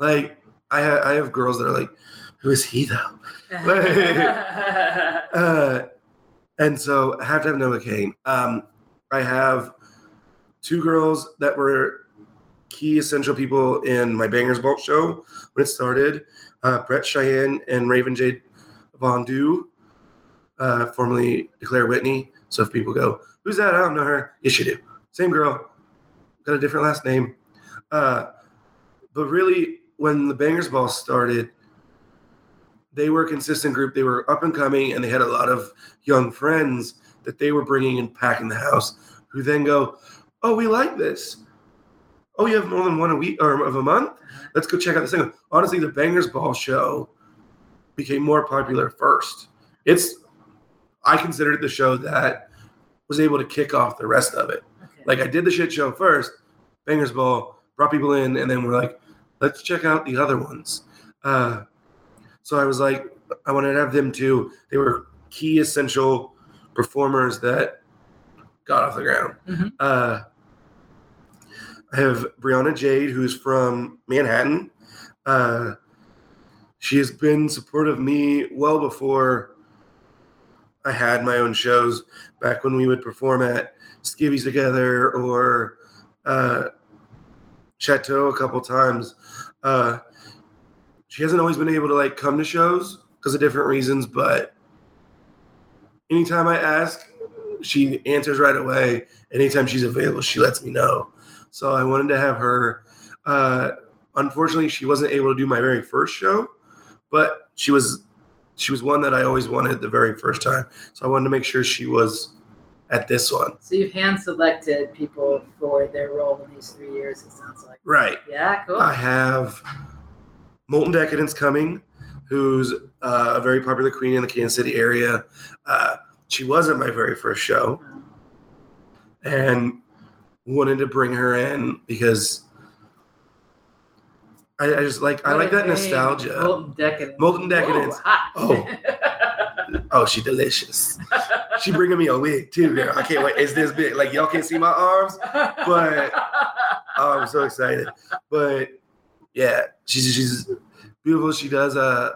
[SPEAKER 2] Like I ha- I have girls that are like, who is he though? Uh, and so I have to have Novocaine. Um, I have two girls that were key essential people in my Bangers Ball show when it started. Uh, Brett Cheyenne and Raven Jade Von Du, uh, formerly Declare Whitney. So if people go, who's that? I don't know her. Yes, you do. Same girl, got a different last name. Uh, but really, when the Bangers Ball started, they were a consistent group. They were up and coming, and they had a lot of young friends that they were bringing and packing the house. Who then go, "Oh, we like this. Oh, you have more than one a week or of a month. Let's go check out this thing." Honestly, the Bangers Ball show became more popular first. It's I considered it the show that was able to kick off the rest of it.
[SPEAKER 1] Okay.
[SPEAKER 2] Like I did the shit show first, Bangers Ball, brought people in, and then we're like, let's check out the other ones. Uh, so I was like, I wanted to have them too. They were key essential performers that got off the ground.
[SPEAKER 1] Mhm.
[SPEAKER 2] Uh, I have Brianna Jade, who's from Manhattan. Uh, she has been supportive of me well before I had my own shows. Back when we would perform at Skivvies together or uh, Chateau a couple times. Uh, she hasn't always been able to like come to shows because of different reasons, but anytime I ask, she answers right away. Anytime she's available, she lets me know. So I wanted to have her. Uh, unfortunately, she wasn't able to do my very first show, but she was she was one that I always wanted the very first time. So I wanted to make sure she was at this one.
[SPEAKER 1] So you've hand selected people for their role in these three years. It sounds like.
[SPEAKER 2] Right.
[SPEAKER 1] Yeah, cool.
[SPEAKER 2] I have Molten Decadence coming, who's uh, a very popular queen in the Kansas City area. Uh, she was at my very first show and wanted to bring her in because I, I just like I like that
[SPEAKER 1] name.
[SPEAKER 2] nostalgia.
[SPEAKER 1] Molten decadence.
[SPEAKER 2] Molten Decadence.
[SPEAKER 1] Whoa, hot.
[SPEAKER 2] Oh. Oh, she delicious. She bringing me a wig too, girl. I can't wait. It's this big. Like y'all can't see my arms. But- Oh, I'm so excited. But yeah, she's she's beautiful. She does uh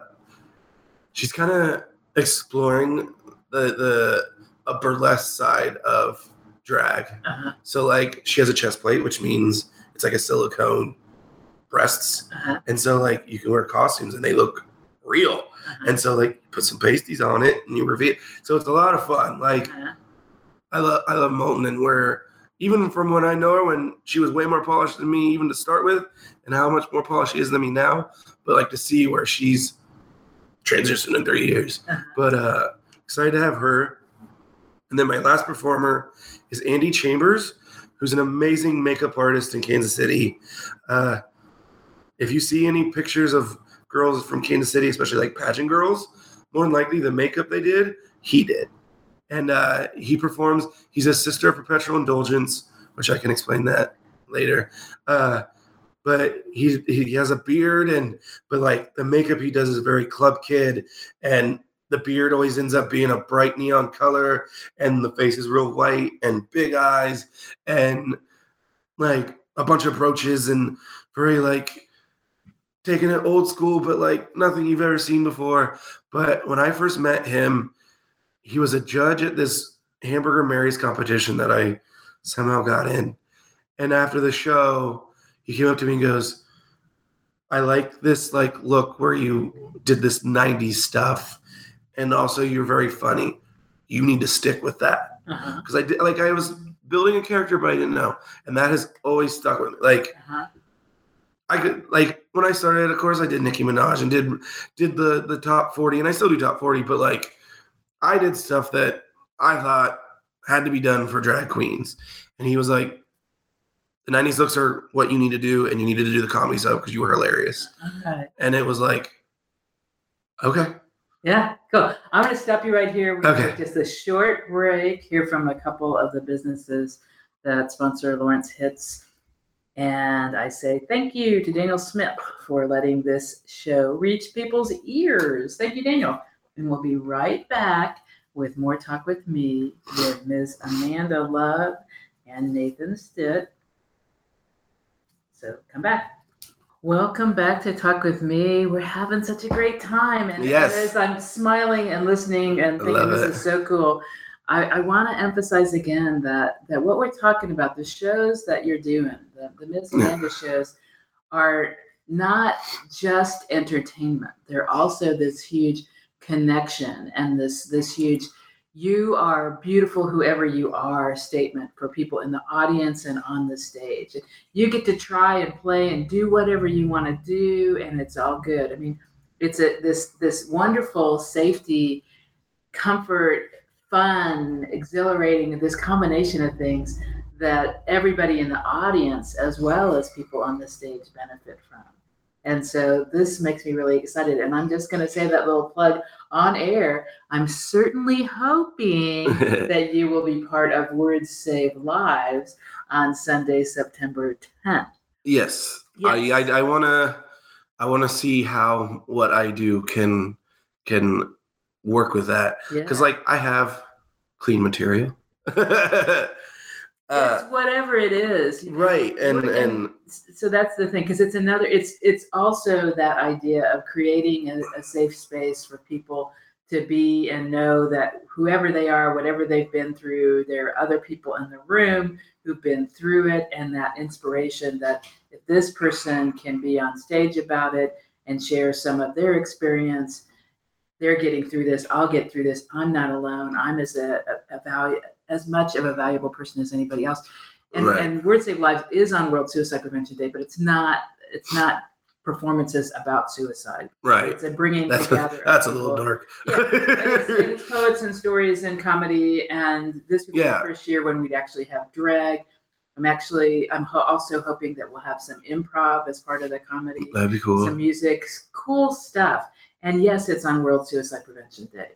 [SPEAKER 2] she's kind of exploring the the a burlesque side of drag.
[SPEAKER 1] Uh-huh,
[SPEAKER 2] So like she has a chest plate, which means it's like a silicone breasts.
[SPEAKER 1] uh-huh,
[SPEAKER 2] And so like you can wear costumes and they look real.
[SPEAKER 1] uh-huh,
[SPEAKER 2] And so like put some pasties on it and you reveal. So it's a lot of fun. Like
[SPEAKER 1] uh-huh.
[SPEAKER 2] I love I love Molten and where even from when I know her when she was way more polished than me even to start with and how much more polished she is than me now. But like to see where she's transitioned in three years.
[SPEAKER 1] Uh-huh.
[SPEAKER 2] But uh excited to have her. And then my last performer is Andy Chambers, who's an amazing makeup artist in Kansas City. Uh if you see any pictures of girls from Kansas City, especially like pageant girls, more than likely the makeup they did, he did. And uh, he performs, he's a sister of perpetual indulgence, which I can explain that later. Uh, but he he has a beard and but like the makeup he does is very club kid and the beard always ends up being a bright neon color and the face is real white and big eyes and like a bunch of brooches and very like taking it old school but like nothing you've ever seen before. But when i first met him he was a judge at this hamburger mary's competition that i somehow got in. And after the show he came up to me and goes i like this like look where you did this 90s stuff and also you're very funny you need to stick with that
[SPEAKER 1] Uh-huh.
[SPEAKER 2] because i did like i was building a character but i didn't know and that has always stuck with me like
[SPEAKER 1] Uh-huh.
[SPEAKER 2] I could like when I started, of course, I did Nicki Minaj and did did the the top forty, and I still do top forty. But like, I did stuff that I thought had to be done for drag queens, and he was like, "The '90s looks are what you need to do, and you needed to do the comedy stuff because you were hilarious."
[SPEAKER 1] Okay.
[SPEAKER 2] And it was like, okay,
[SPEAKER 1] Yeah, cool. I'm going to stop you right here. We're
[SPEAKER 2] Okay.
[SPEAKER 1] just a short break, here from a couple of the businesses that sponsor Lawrence Hits. And I say thank you to Daniel Smith for letting this show reach people's ears. Thank you, Daniel. And we'll be right back with more Talk with Me with Ms. Amanda Love and Nathan Stitt. So come back. Welcome back to Talk with Me. We're having such a great time. And
[SPEAKER 2] Yes.
[SPEAKER 1] as I'm smiling and listening and thinking this is so cool, I, I want to emphasize again that that what we're talking about, the shows that you're doing, the, the Ms. Amanda shows, are not just entertainment. They're also this huge connection and this this huge you are beautiful whoever you are statement for people in the audience and on the stage. You get to try and play and do whatever you want to do and it's all good. I mean, it's a this this wonderful safety, comfort, fun, exhilarating, this combination of things that everybody in the audience as well as people on the stage benefit from. And so this makes me really excited. And I'm just going to say that little plug on air. I'm certainly hoping that you will be part of Words Save Lives on Sunday, September 10th.
[SPEAKER 2] yes,
[SPEAKER 1] Yes.
[SPEAKER 2] I I, I want to I want to see how what I do can can work with that
[SPEAKER 1] Yeah.
[SPEAKER 2] because like I have clean material. uh,
[SPEAKER 1] it's whatever it is. you know.
[SPEAKER 2] right and and
[SPEAKER 1] so that's the thing because it's another it's it's also that idea of creating a, a safe space for people to be and know that whoever they are whatever they've been through there are other people in the room who've been through it and that inspiration that if this person can be on stage about it and share some of their experience they're getting through this i'll get through this i'm not alone i'm as a, a, a value as much of a valuable person as anybody else and,
[SPEAKER 2] Right.
[SPEAKER 1] and Word Save Lives is on World Suicide Prevention Day, but it's not it's not performances about suicide.
[SPEAKER 2] right
[SPEAKER 1] It's a bringing
[SPEAKER 2] that's
[SPEAKER 1] together. of
[SPEAKER 2] that's a little dark
[SPEAKER 1] Yeah, it's, it's poets and stories and comedy, and this would be
[SPEAKER 2] Yeah.
[SPEAKER 1] the first year when we'd actually have drag. I'm actually I'm ho- also hoping that we'll have some improv as part of the comedy
[SPEAKER 2] that'd be cool
[SPEAKER 1] some music, cool stuff. And yes, it's on World Suicide Prevention Day.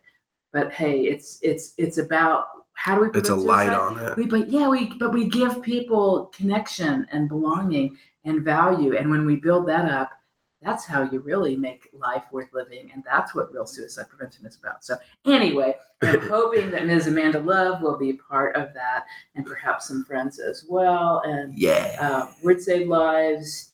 [SPEAKER 1] But hey, it's it's it's about how do we
[SPEAKER 2] it's a light on it
[SPEAKER 1] We but yeah, we but we give people connection and belonging and value. And when we build that up, that's how you really make life worth living. And that's what real suicide prevention is about. So anyway, I'm hoping that Ms. Amanda Love will be part of that and perhaps some friends as well. And
[SPEAKER 2] yeah
[SPEAKER 1] uh, Word Save Lives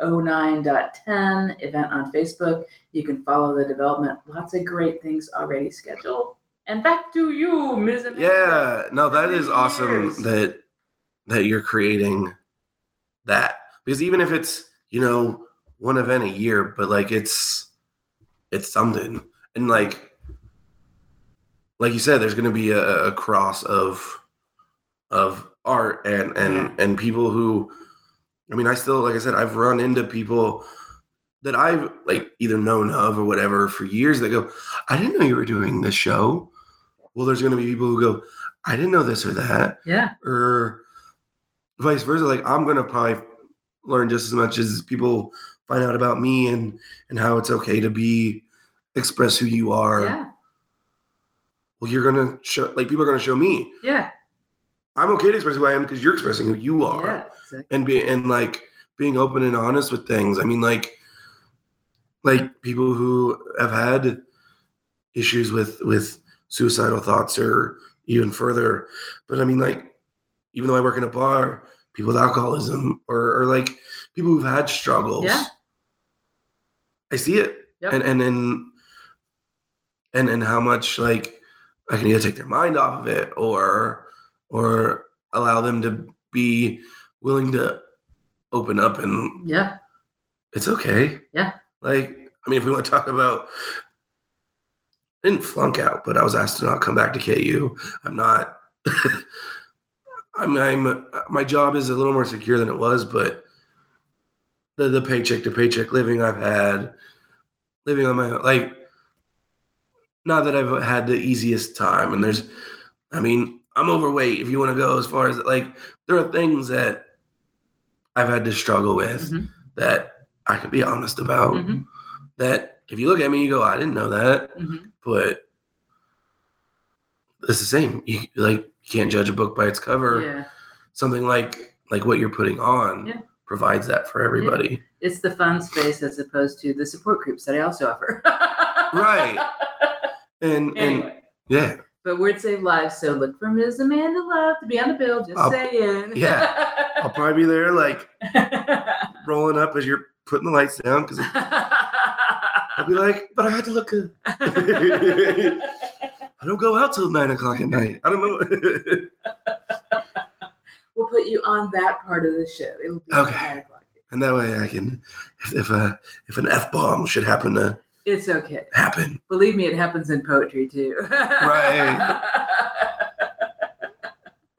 [SPEAKER 1] 17.09.10 event on Facebook. You can follow the development. Lots of great things already scheduled. And back to you, Ms. Amanda.
[SPEAKER 2] yeah no that is awesome that that you're creating that because even if it's you know one event a year but like it's it's something and like like you said there's going to be a, a cross of of art and and and people who i mean i still like i said i've run into people that i've like either known of or whatever for years that go i didn't know you were doing this show well there's going to be people who go i didn't know this or that
[SPEAKER 1] Yeah.
[SPEAKER 2] or vice versa. Like I'm gonna probably learn just as much as people find out about me and and how it's okay to be express who you are.
[SPEAKER 1] Yeah.
[SPEAKER 2] Well, you're gonna show like people are gonna show me.
[SPEAKER 1] Yeah.
[SPEAKER 2] I'm okay to express who I am because you're expressing who you are
[SPEAKER 1] Yeah. Exactly.
[SPEAKER 2] and be and like being open and honest with things. I mean, like like people who have had issues with with suicidal thoughts or even further. But I mean, like, even though I work in a bar, people with alcoholism or, or like people who've had struggles.
[SPEAKER 1] Yeah.
[SPEAKER 2] I see it.
[SPEAKER 1] Yep.
[SPEAKER 2] And and then and and how much like I can either take their mind off of it or or allow them to be willing to open up and
[SPEAKER 1] Yeah.
[SPEAKER 2] it's okay.
[SPEAKER 1] Yeah.
[SPEAKER 2] Like, I mean, if we want to talk about, I didn't flunk out, but I was asked to not come back to KU. I'm not. I'm, I'm. My job is a little more secure than it was, but the the paycheck to paycheck living I've had, living on my own, like, not that I've had the easiest time. And there's, I mean, I'm overweight. If you want to go as far as like, there are things that I've had to struggle with
[SPEAKER 1] Mhm.
[SPEAKER 2] that I can be honest about.
[SPEAKER 1] Mhm.
[SPEAKER 2] That if you look at me, you go, I didn't know that,
[SPEAKER 1] Mhm.
[SPEAKER 2] but it's the same. You like you can't judge a book by its cover.
[SPEAKER 1] Yeah.
[SPEAKER 2] Something like like what you're putting on
[SPEAKER 1] Yeah.
[SPEAKER 2] provides that for everybody.
[SPEAKER 1] It's the fun space as opposed to the support groups that I also offer.
[SPEAKER 2] Right. And and yeah,
[SPEAKER 1] But Word Save Lives, so look for Ms. Amanda Love to be on the bill, just
[SPEAKER 2] I'll-
[SPEAKER 1] saying.
[SPEAKER 2] yeah. I'll probably be there like rolling up as you're putting the lights down because I'll be like, but I had to look good. I don't go out till nine o'clock at night. I don't know.
[SPEAKER 1] we'll put you on that part of the show. It'll be
[SPEAKER 2] Okay.
[SPEAKER 1] nine o'clock.
[SPEAKER 2] and that way I can, if if, uh, if an f bomb should happen to
[SPEAKER 1] It's okay.
[SPEAKER 2] happen,
[SPEAKER 1] Believe me, it happens in poetry too.
[SPEAKER 2] Right.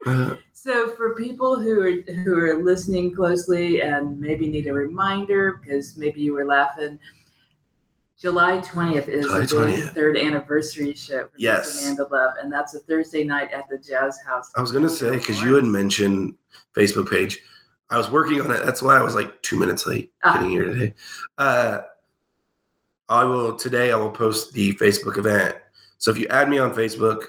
[SPEAKER 2] uh,
[SPEAKER 1] So for people who are who are listening closely and maybe need a reminder because maybe you were laughing, July twentieth is
[SPEAKER 2] July
[SPEAKER 1] the third anniversary show for
[SPEAKER 2] Yes.
[SPEAKER 1] Amanda Love, and that's a Thursday night at the Jazzhaus.
[SPEAKER 2] I was gonna say because you had mentioned Facebook page. I was working on it. That's why I was like two minutes late
[SPEAKER 1] Ah.
[SPEAKER 2] getting here today. Uh, I will today. I will post the Facebook event. So if you add me on Facebook,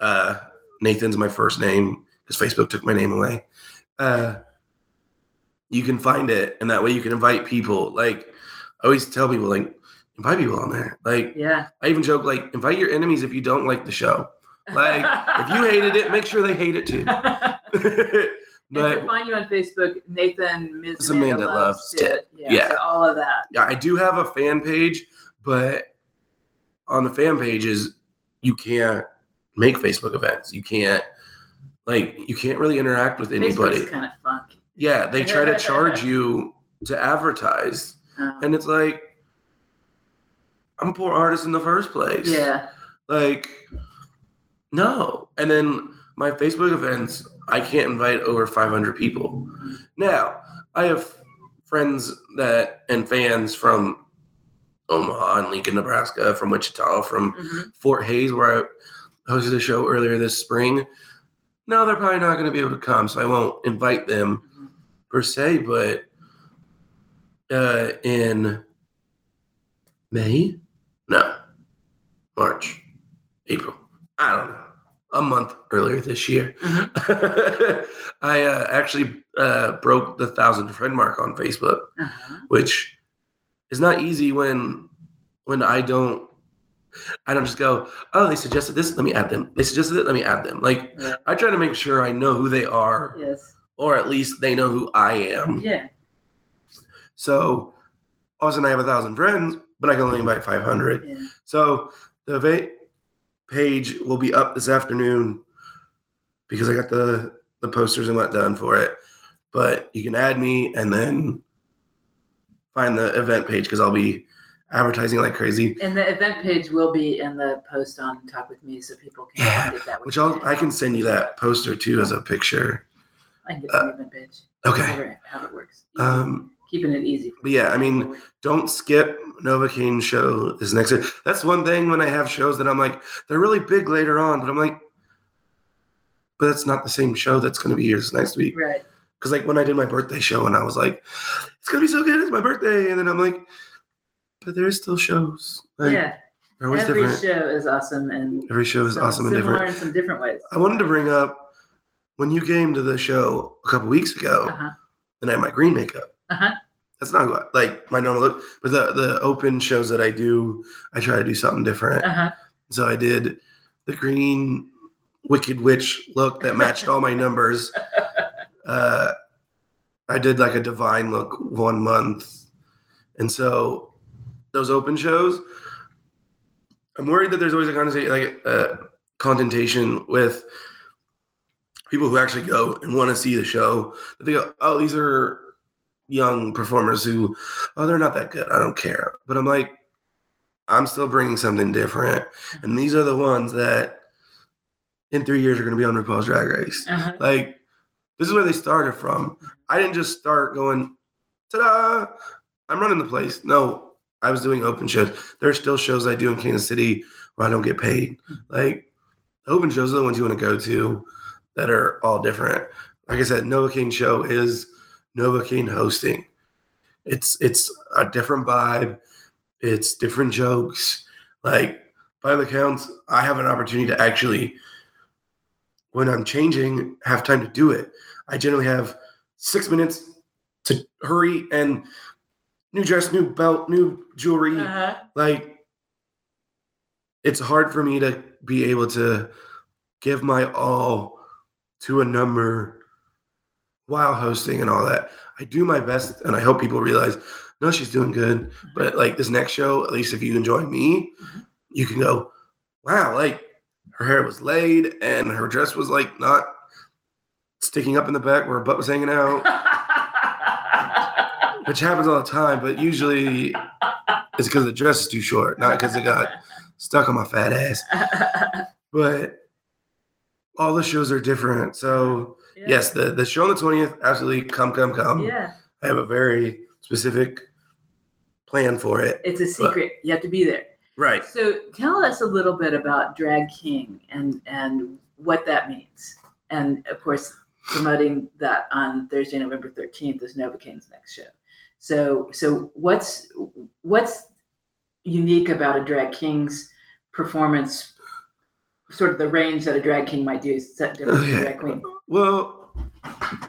[SPEAKER 2] uh, Nathan's my first name because Facebook took my name away. Uh, you can find it, and that way you can invite people. Like I always tell people, like invite people on there. Like
[SPEAKER 1] Yeah.
[SPEAKER 2] I even joke, like invite your enemies if you don't like the show. Like, if you hated it, make sure they hate it too.
[SPEAKER 1] and to
[SPEAKER 2] but
[SPEAKER 1] find you on Facebook, Nathan Ms. Amanda,
[SPEAKER 2] Amanda
[SPEAKER 1] Loves
[SPEAKER 2] Loves.
[SPEAKER 1] Tit. Yeah,
[SPEAKER 2] Yeah.
[SPEAKER 1] So all of that.
[SPEAKER 2] yeah, I do have a fan page, but on the fan pages, you can't make Facebook events. You can't like you can't really interact with anybody.
[SPEAKER 1] Facebook's kind of funky.
[SPEAKER 2] Yeah, they try to charge you to advertise,
[SPEAKER 1] Um,
[SPEAKER 2] and it's like I'm a poor artist in the first place.
[SPEAKER 1] yeah.
[SPEAKER 2] Like, no. And then my Facebook events, I can't invite over 500 people. Now, I have friends that and fans from Omaha and Lincoln, Nebraska, from Wichita, from
[SPEAKER 1] Mhm.
[SPEAKER 2] Fort Hays, where I hosted a show earlier this spring. No, they're probably not going to be able to come, so I won't invite them
[SPEAKER 1] Mhm.
[SPEAKER 2] per se. But uh, in May, no, March, April, I don't know, a month earlier this year,
[SPEAKER 1] Mhm.
[SPEAKER 2] I uh, actually uh, broke the thousand friend mark on Facebook,
[SPEAKER 1] Uh-huh.
[SPEAKER 2] which is not easy when when I don't. I don't just go, oh, they suggested this, let me add them. They suggested it, let me add them. Like,
[SPEAKER 1] Yeah.
[SPEAKER 2] I try to make sure I know who they are,
[SPEAKER 1] Yes.
[SPEAKER 2] or at least they know who I am.
[SPEAKER 1] Yeah.
[SPEAKER 2] So, all of a sudden, I have a thousand friends, but I can only invite 500.
[SPEAKER 1] Yeah.
[SPEAKER 2] So, the page will be up this afternoon because I got the, the posters and what done for it. But you can add me and then find the event page because I'll be advertising like crazy.
[SPEAKER 1] And the event page will be in the post on Talk with Me, so people can
[SPEAKER 2] Yeah,
[SPEAKER 1] that way.
[SPEAKER 2] Which I'll I can send you that poster too as a picture.
[SPEAKER 1] I can get the event page.
[SPEAKER 2] Okay.
[SPEAKER 1] How it works.
[SPEAKER 2] Um,
[SPEAKER 1] Keeping it easy.
[SPEAKER 2] But yeah, I mean, don't skip Novocaine show is next. year. That's one thing when I have shows that I'm like, they're really big later on, but I'm like, but that's not the same show that's going to be here this next week.
[SPEAKER 1] right.
[SPEAKER 2] Because like when I did my birthday show and I was like, it's going to be so good, it's my birthday. And then I'm like, but there's still shows. Like,
[SPEAKER 1] yeah. Every
[SPEAKER 2] different.
[SPEAKER 1] show is awesome and
[SPEAKER 2] Every show is
[SPEAKER 1] some
[SPEAKER 2] awesome and different.
[SPEAKER 1] in some different ways.
[SPEAKER 2] I wanted to bring up when you came to the show a couple weeks ago
[SPEAKER 1] Uh-huh.
[SPEAKER 2] and I had my green makeup.
[SPEAKER 1] Uh-huh.
[SPEAKER 2] that's not like my normal look. But the the open shows that I do, I try to do something different.
[SPEAKER 1] Uh-huh.
[SPEAKER 2] So I did the green Wicked Witch look that matched all my numbers. Uh, I did like a divine look one month, and so those open shows, I'm worried that there's always a conversation like uh, contentation with people who actually go and want to see the show. That they go, oh, these are young performers who, oh, they're not that good. I don't care. But I'm like, I'm still bringing something different, and these are the ones that in three years are going to be on RuPaul's Drag Race.
[SPEAKER 1] Uh-huh.
[SPEAKER 2] Like, this is where they started from. I didn't just start going, ta-da, I'm running the place. No, I was doing open shows. There are still shows I do in Kansas City where I don't get paid. Like, open shows are the ones you want to go to that are all different. Like I said, Novocaine show is Novocaine hosting. It's it's a different vibe. It's different jokes. Like by the counts, I have an opportunity to actually, when I'm changing, have time to do it. I generally have six minutes to hurry and new dress, new belt, new jewelry.
[SPEAKER 1] Uh-huh.
[SPEAKER 2] Like it's hard for me to be able to give my all to a number while hosting and all that. I do my best and I hope people realize, no, she's doing good. But like this next show, at least if you enjoy me,
[SPEAKER 1] Mhm.
[SPEAKER 2] you can go, wow, like her hair was laid and her dress was like not sticking up in the back where her butt was hanging out, which happens all the time, but usually it's because the dress is too short, not because it got stuck on my fat ass. But all the shows are different. So
[SPEAKER 1] Yeah.
[SPEAKER 2] yes, the, the show on the 20th, absolutely come, come, come.
[SPEAKER 1] Yeah,
[SPEAKER 2] I have a very specific plan for it.
[SPEAKER 1] it's a secret. You have to be there.
[SPEAKER 2] Right.
[SPEAKER 1] So tell us a little bit about Drag King and and what that means, and of course promoting that on Thursday, November thirteenth is Novocaine's next show. So so what's what's unique about a Drag King's performance? Sort of the range that a drag king might do is set different from a
[SPEAKER 2] Okay.
[SPEAKER 1] drag queen.
[SPEAKER 2] Well,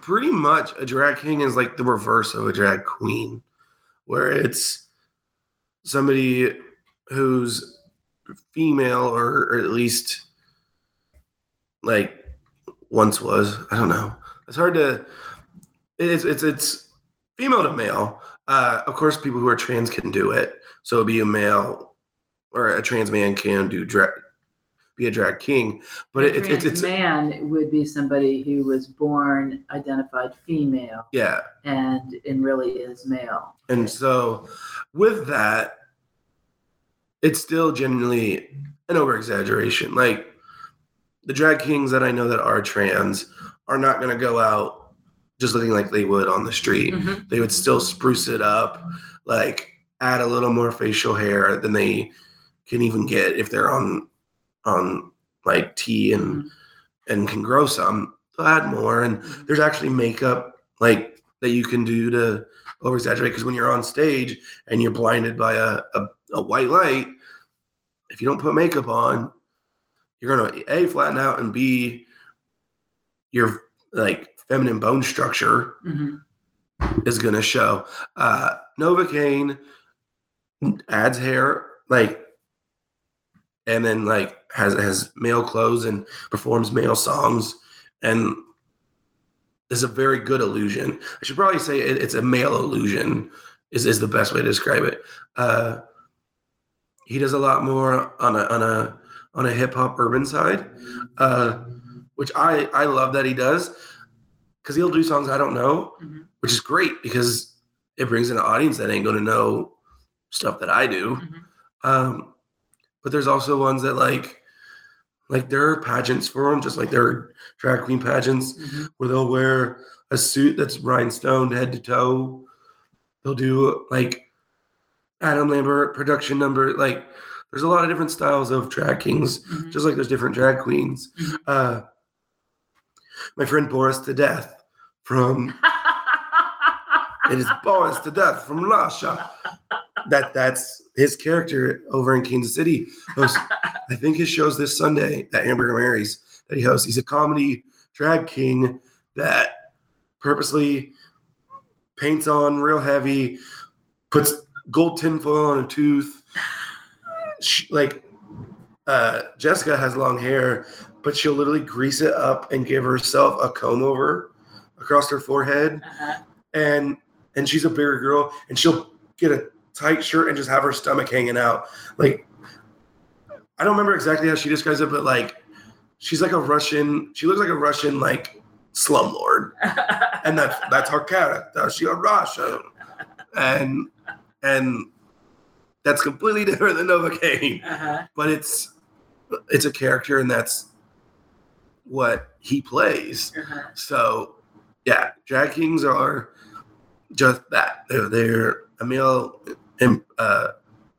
[SPEAKER 2] pretty much a drag king is like the reverse of a drag queen, where it's somebody who's female or, or at least like once was. I don't know. It's hard to. It's it's it's female to male. Uh, of course, people who are trans can do it. So it'd be a male or a trans man can do drag, be a drag king. But it, it's it's
[SPEAKER 1] man would be somebody who was born identified female
[SPEAKER 2] yeah.
[SPEAKER 1] and and really is male.
[SPEAKER 2] And so with that, it's still genuinely an over exaggeration. Like the drag kings that I know that are trans are not going to go out just looking like they would on the street.
[SPEAKER 1] Mhm.
[SPEAKER 2] They would still spruce it up, like add a little more facial hair than they can even get if they're on on like tea and
[SPEAKER 1] Mhm.
[SPEAKER 2] and can grow some. They'll add more and
[SPEAKER 1] Mhm.
[SPEAKER 2] there's actually makeup like that you can do to over exaggerate because when you're on stage and you're blinded by a, a, a white light, if you don't put makeup on, you're gonna a flatten out and b your like feminine bone structure
[SPEAKER 1] Mhm.
[SPEAKER 2] is gonna show. Uh, Novocaine adds hair like, and then like has has male clothes and performs male songs and is a very good illusion. I should probably say it, it's a male illusion is, is the best way to describe it. Uh, he does a lot more on a on a on a hip hop urban side, uh, which I I love that he does because he'll do songs I don't know,
[SPEAKER 1] Mhm.
[SPEAKER 2] which is great because it brings in an audience that ain't going to know stuff that I do.
[SPEAKER 1] Mhm.
[SPEAKER 2] Um, but there's also ones that like, like there are pageants for them, just like there are drag queen pageants
[SPEAKER 1] Mhm.
[SPEAKER 2] where they'll wear a suit that's rhinestoned head to toe. They'll do like Adam Lambert production number. Like there's a lot of different styles of drag kings,
[SPEAKER 1] Mhm.
[SPEAKER 2] just like there's different drag queens.
[SPEAKER 1] Mhm.
[SPEAKER 2] Uh, my friend Boris to Death from it is Boris to Death from Lasha. That that's his character over in Kansas City. Hosts, I think his show's this Sunday at Hamburger Mary's that he hosts. He's a comedy drag king that purposely paints on real heavy, puts gold tinfoil on a tooth. She, like uh, Jessica has long hair, but she'll literally grease it up and give herself a comb over across her forehead,
[SPEAKER 1] Uh-huh.
[SPEAKER 2] and and she's a bigger girl, and she'll get a tight shirt and just have her stomach hanging out. Like I don't remember exactly how she describes it, but like she's like a Russian. She looks like a Russian like slumlord and that's that's her character. She a Russian, and and that's completely different than Novocaine.
[SPEAKER 1] uh-huh.
[SPEAKER 2] But it's it's a character, and that's what he plays.
[SPEAKER 1] Uh-huh.
[SPEAKER 2] So yeah, drag kings are just that. They're they're a im- uh,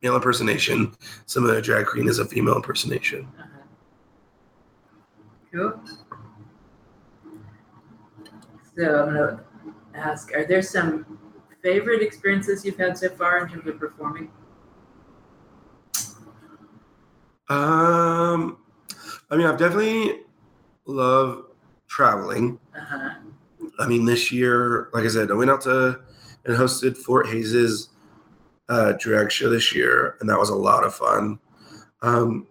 [SPEAKER 2] male impersonation. Similar to drag queen is a female impersonation.
[SPEAKER 1] Uh-huh. Cool. So I'm gonna ask: Are there some favorite experiences you've had so far in terms of performing?
[SPEAKER 2] Um, I mean, I've definitely love traveling.
[SPEAKER 1] Uh-huh.
[SPEAKER 2] I mean, this year, like I said, I went out to and hosted Fort Hays's uh, drag show this year, and that was a lot of fun. Um,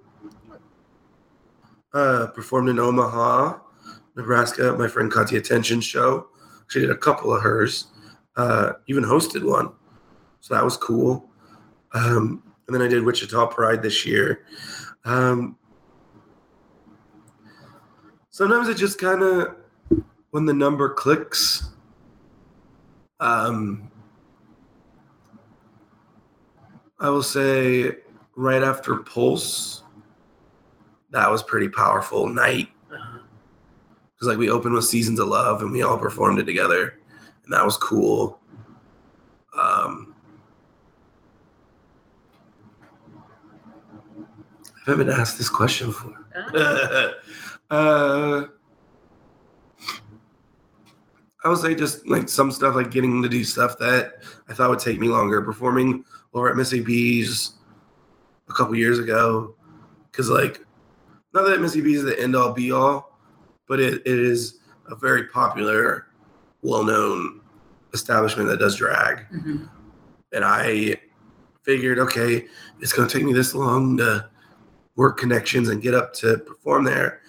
[SPEAKER 2] uh, performed in Omaha, Nebraska, my friend Katya attention show. She did a couple of hers, uh, even hosted one, so that was cool. Um, and then I did Wichita Pride this year. Um, sometimes it just kind of when the number clicks um i will say right after pulse that was pretty powerful night
[SPEAKER 1] Uh-huh.
[SPEAKER 2] because like we opened with seasons of love and we all performed it together and that was cool um i haven't been asked this question before
[SPEAKER 1] Ah,
[SPEAKER 2] uh, I would say just like some stuff, like getting to do stuff that I thought would take me longer. Performing over at Missy B's a couple years ago, because like, not that Missy B's is the end all be all, but it, it is a very popular, well known establishment that does drag
[SPEAKER 1] mhm.
[SPEAKER 2] and I figured, okay, it's going to take me this long to work connections and get up to perform there.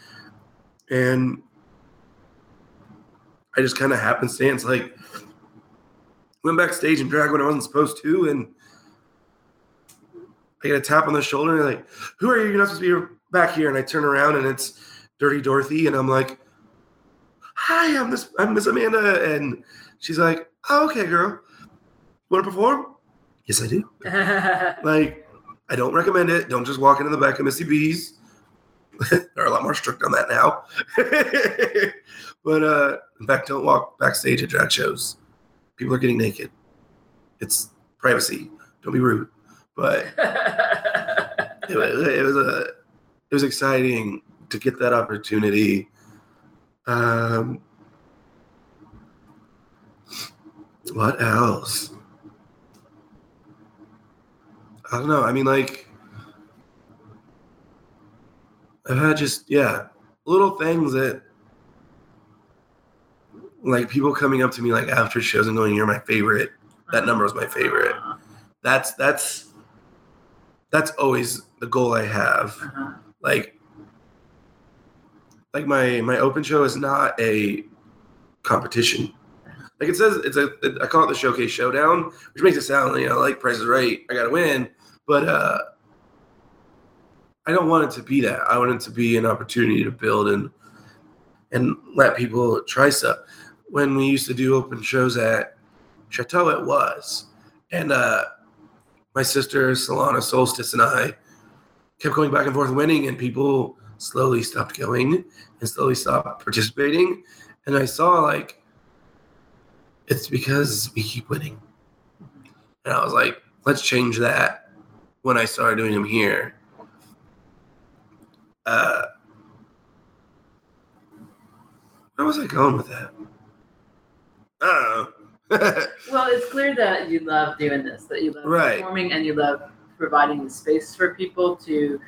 [SPEAKER 2] And I just kind of happenstance, like, went backstage and drag when I wasn't supposed to. And I get a tap on the shoulder and like, who are you? You're not supposed to be back here. And I turn around and it's Dirty Dorothy. And I'm like, hi, I'm Miss, I'm Miss Amanda. And she's like, oh, okay, girl. Want to perform? Yes, I do. Like, I don't recommend it. Don't just walk into the back of Missy B's. They're a lot more strict on that now. but uh, in fact, don't walk backstage at drag shows. People are getting naked. It's privacy. Don't be rude. But it was, it was a it was exciting to get that opportunity. Um, what else? I don't know. I mean, like, I've had just yeah, little things that like people coming up to me like after shows and going, "You're my favorite." That number was my favorite. That's that's that's always the goal I have.
[SPEAKER 1] Uh-huh.
[SPEAKER 2] like like my my open show is not a competition. Like it says it's a i call it the showcase showdown which makes it sound you know like price is right i gotta win. But uh i don't want it to be that. I want it to be an opportunity to build and and let people try stuff. When we used to do open shows at chateau it was. And uh my sister solana solstice and i kept going back and forth winning and people slowly stopped going and slowly stopped participating. And i saw like it's because we keep winning. And i was like let's change that when i started doing them here. Uh where was i going with that? I don't know
[SPEAKER 1] Well, it's clear that you love doing this, that you love
[SPEAKER 2] Right.
[SPEAKER 1] performing and you love providing the space for people to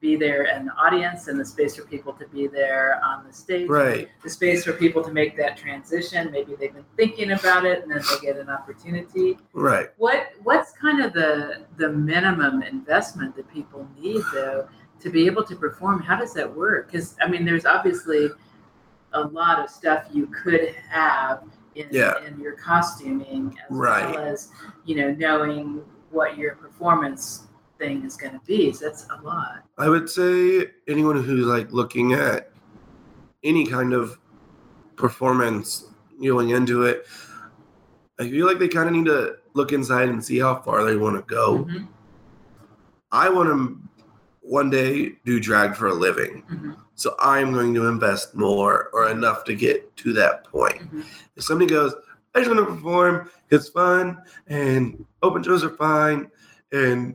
[SPEAKER 1] be there in the audience and the space for people to be there on the stage.
[SPEAKER 2] Right.
[SPEAKER 1] The space for people to make that transition. Maybe they've been thinking about it and then they get an opportunity.
[SPEAKER 2] Right.
[SPEAKER 1] What what's kind of the the minimum investment that people need though to be able to perform? How does that work? Because I mean, there's obviously a lot of stuff you could have in,
[SPEAKER 2] Yeah.
[SPEAKER 1] in your costuming as
[SPEAKER 2] Right.
[SPEAKER 1] well as you know knowing what your performance thing is going to be. So that's a lot.
[SPEAKER 2] I would say anyone who's like looking at any kind of performance going into it, I feel like they kind of need to look inside and see how far they want to go.
[SPEAKER 1] Mhm,
[SPEAKER 2] I want to one day do drag for a living.
[SPEAKER 1] mhm,
[SPEAKER 2] So I'm going to invest more or enough to get to that point.
[SPEAKER 1] mhm.
[SPEAKER 2] If somebody goes, I just want to perform, it's fun, and open shows are fine, and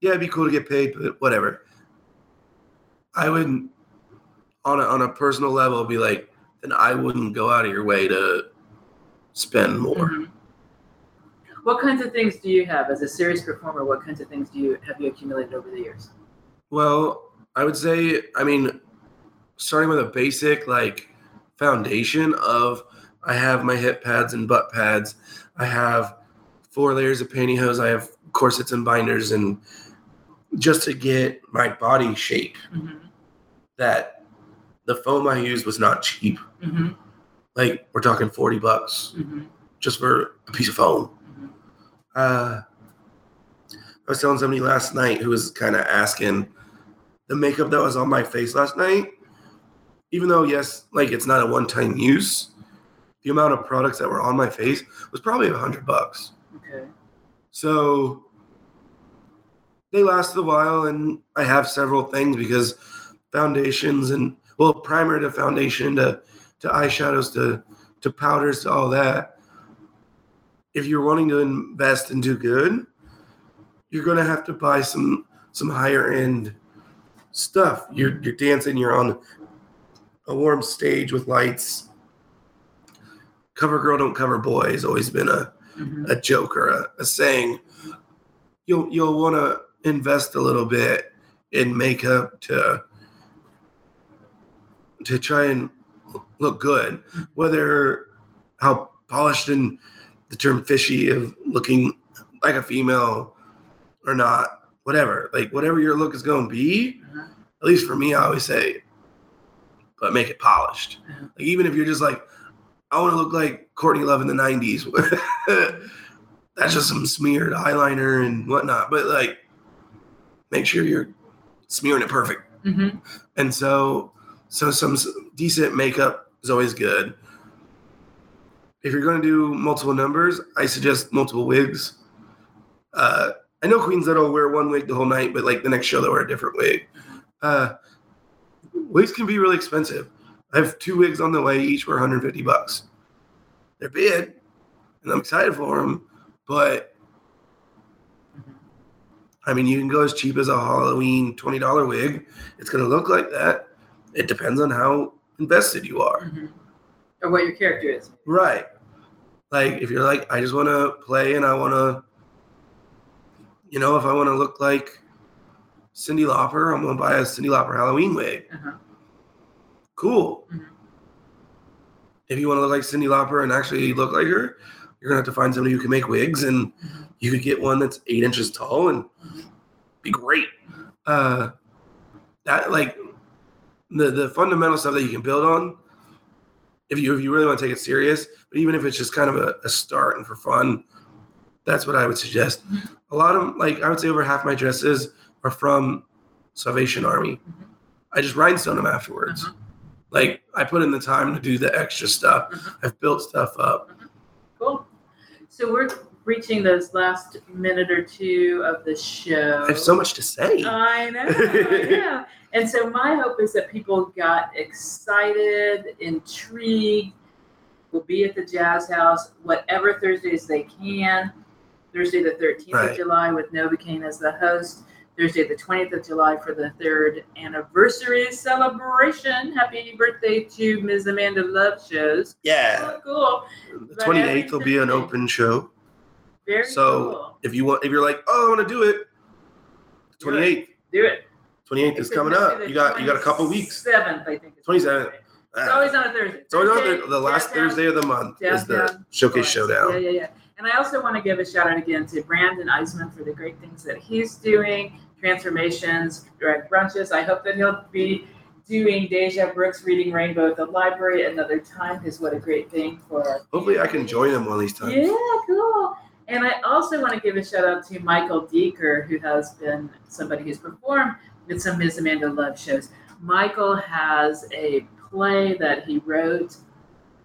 [SPEAKER 2] yeah, it'd be cool to get paid, but whatever. I wouldn't, on a, on a personal level, be like, then I wouldn't go out of your way to spend more.
[SPEAKER 1] Mhm. What kinds of things do you have as a serious performer? What kinds of things do you have you accumulated over the years?
[SPEAKER 2] Well, I would say, I mean, starting with a basic like foundation of I have my hip pads and butt pads. I have four layers of pantyhose. I have corsets and binders, and just to get my body shape,
[SPEAKER 1] Mhm,
[SPEAKER 2] that the foam I used was not cheap.
[SPEAKER 1] mhm,
[SPEAKER 2] Like we're talking forty bucks
[SPEAKER 1] mhm,
[SPEAKER 2] just for a piece of foam.
[SPEAKER 1] mhm.
[SPEAKER 2] Uh, I was telling somebody last night who was kind of asking the makeup that was on my face last night, even though, yes, like it's not a one time use, the amount of products that were on my face was probably a hundred bucks.
[SPEAKER 1] Okay.
[SPEAKER 2] So they lasted a while, and I have several things because foundations and well, primer to foundation to to eyeshadows to to powders to all that. If you're wanting to invest and do good, you're gonna have to buy some some higher end stuff. You're you're dancing. You're on a warm stage with lights. Cover girl, don't cover boy has always been a
[SPEAKER 1] Mhm,
[SPEAKER 2] a joke or a, a saying, you'll you'll want to invest a little bit in makeup to to try and look good, whether how polished and the term fishy of looking like a female or not, whatever. Like whatever your look is going to be,
[SPEAKER 1] uh-huh,
[SPEAKER 2] at least for me, I always say, but make it polished.
[SPEAKER 1] Uh-huh.
[SPEAKER 2] Like even if you're just like, I want to look like Courtney Love in the '90s. That's just some smeared eyeliner and whatnot. But like, make sure you're smearing it perfect.
[SPEAKER 1] mhm.
[SPEAKER 2] And so, so some decent makeup is always good. If you're going to do multiple numbers, I suggest multiple wigs. Uh, I know queens that'll wear one wig the whole night, but like the next show they'll wear a different wig. Uh, wigs can be really expensive. I have two wigs on the way, each were 150 bucks. They're big, and I'm excited for them, but. I mean, you can go as cheap as a Halloween $20 wig. It's going to look like that. It depends on how invested you are.
[SPEAKER 1] Mhm. Or what your character is.
[SPEAKER 2] Right. Like, if you're like, I just want to play and I want to, you know, if I want to look like Cyndi Lauper, I'm going to buy a Cyndi Lauper Halloween wig.
[SPEAKER 1] Uh-huh.
[SPEAKER 2] Cool.
[SPEAKER 1] Mhm.
[SPEAKER 2] If you want to look like Cyndi Lauper and actually look like her, you're going to have to find somebody who can make wigs and
[SPEAKER 1] Mhm.
[SPEAKER 2] you could get one that's eight inches tall and be great. Uh, that like the the fundamental stuff that you can build on. If you if you really want to take it serious, but even if it's just kind of a, a start and for fun, that's what I would suggest. A lot of like I would say over half my dresses are from Salvation Army.
[SPEAKER 1] Mhm.
[SPEAKER 2] I just rhinestone them afterwards.
[SPEAKER 1] Uh-huh.
[SPEAKER 2] Like I put in the time to do the extra stuff.
[SPEAKER 1] Mhm.
[SPEAKER 2] I've built stuff up.
[SPEAKER 1] Cool. So we're reaching those last minute or two of the show.
[SPEAKER 2] I have so much to say.
[SPEAKER 1] I know, know. And so my hope is that people got excited, intrigued, will be at the Jazzhaus whatever Thursdays they can. Thursday the 13th
[SPEAKER 2] Right.
[SPEAKER 1] of July with Novocaine as the host. Thursday the 20th of July for the third anniversary celebration. Happy birthday to Ms. Amanda Love shows.
[SPEAKER 2] yeah.
[SPEAKER 1] Oh, cool.
[SPEAKER 2] The
[SPEAKER 1] But
[SPEAKER 2] 28th will be an open show.
[SPEAKER 1] Very
[SPEAKER 2] So
[SPEAKER 1] cool.
[SPEAKER 2] if you want, if you're like, oh, I want to do it, 28th,
[SPEAKER 1] Do it.
[SPEAKER 2] 28th is coming up. You got you got a couple weeks.
[SPEAKER 1] Seventh, I think.
[SPEAKER 2] 27th.
[SPEAKER 1] It's always on a Thursday.
[SPEAKER 2] It's always on
[SPEAKER 1] Thursday,
[SPEAKER 2] the, last
[SPEAKER 1] downtown,
[SPEAKER 2] Thursday of the month is the Showcase Showdown.
[SPEAKER 1] Yeah, yeah, yeah. And I also want to give a shout out again to Brandon Eisman for the great things that he's doing, transformations, direct brunches. I hope that he'll be doing Deja Brooks reading Rainbow at the library another time because what a great thing for
[SPEAKER 2] Hopefully, I can join him one of these times.
[SPEAKER 1] Yeah, cool. And I also want to give a shout out to Michael Deeker, who has been somebody who's performed with some Ms. Amanda Love shows. Michael has a play that he wrote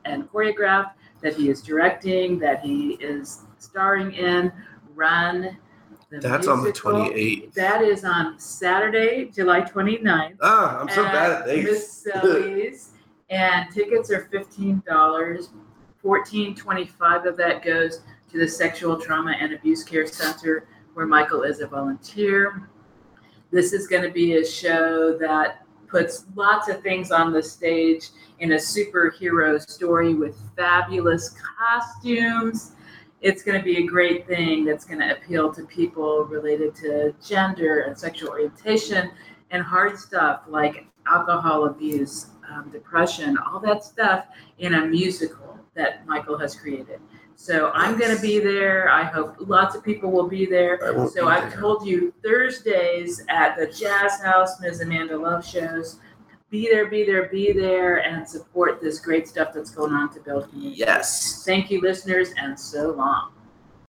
[SPEAKER 1] and choreographed, that he is directing, that he is starring in. Run. the
[SPEAKER 2] That's on the 28th.
[SPEAKER 1] That is on Saturday, July 29th
[SPEAKER 2] Ah, I'm so bad at dates.
[SPEAKER 1] Miss and tickets are fifteen dollars. Fourteen twenty-five of that goes to the Sexual Trauma and Abuse Care Center, where Michael is a volunteer. This is going to be a show that puts lots of things on the stage in a superhero story with fabulous costumes. It's going to be a great thing that's going to appeal to people related to gender and sexual orientation and hard stuff like alcohol abuse, um, depression, all that stuff in a musical that Michael has created. So I'm going to be there. I hope lots of people will be there.
[SPEAKER 2] I
[SPEAKER 1] So I've
[SPEAKER 2] there.
[SPEAKER 1] told you Thursdays at the Jazzhaus, Ms. Amanda Love shows. Be there, be there, be there, and support this great stuff that's going on to build community.
[SPEAKER 2] Yes.
[SPEAKER 1] Thank you, listeners, and so long.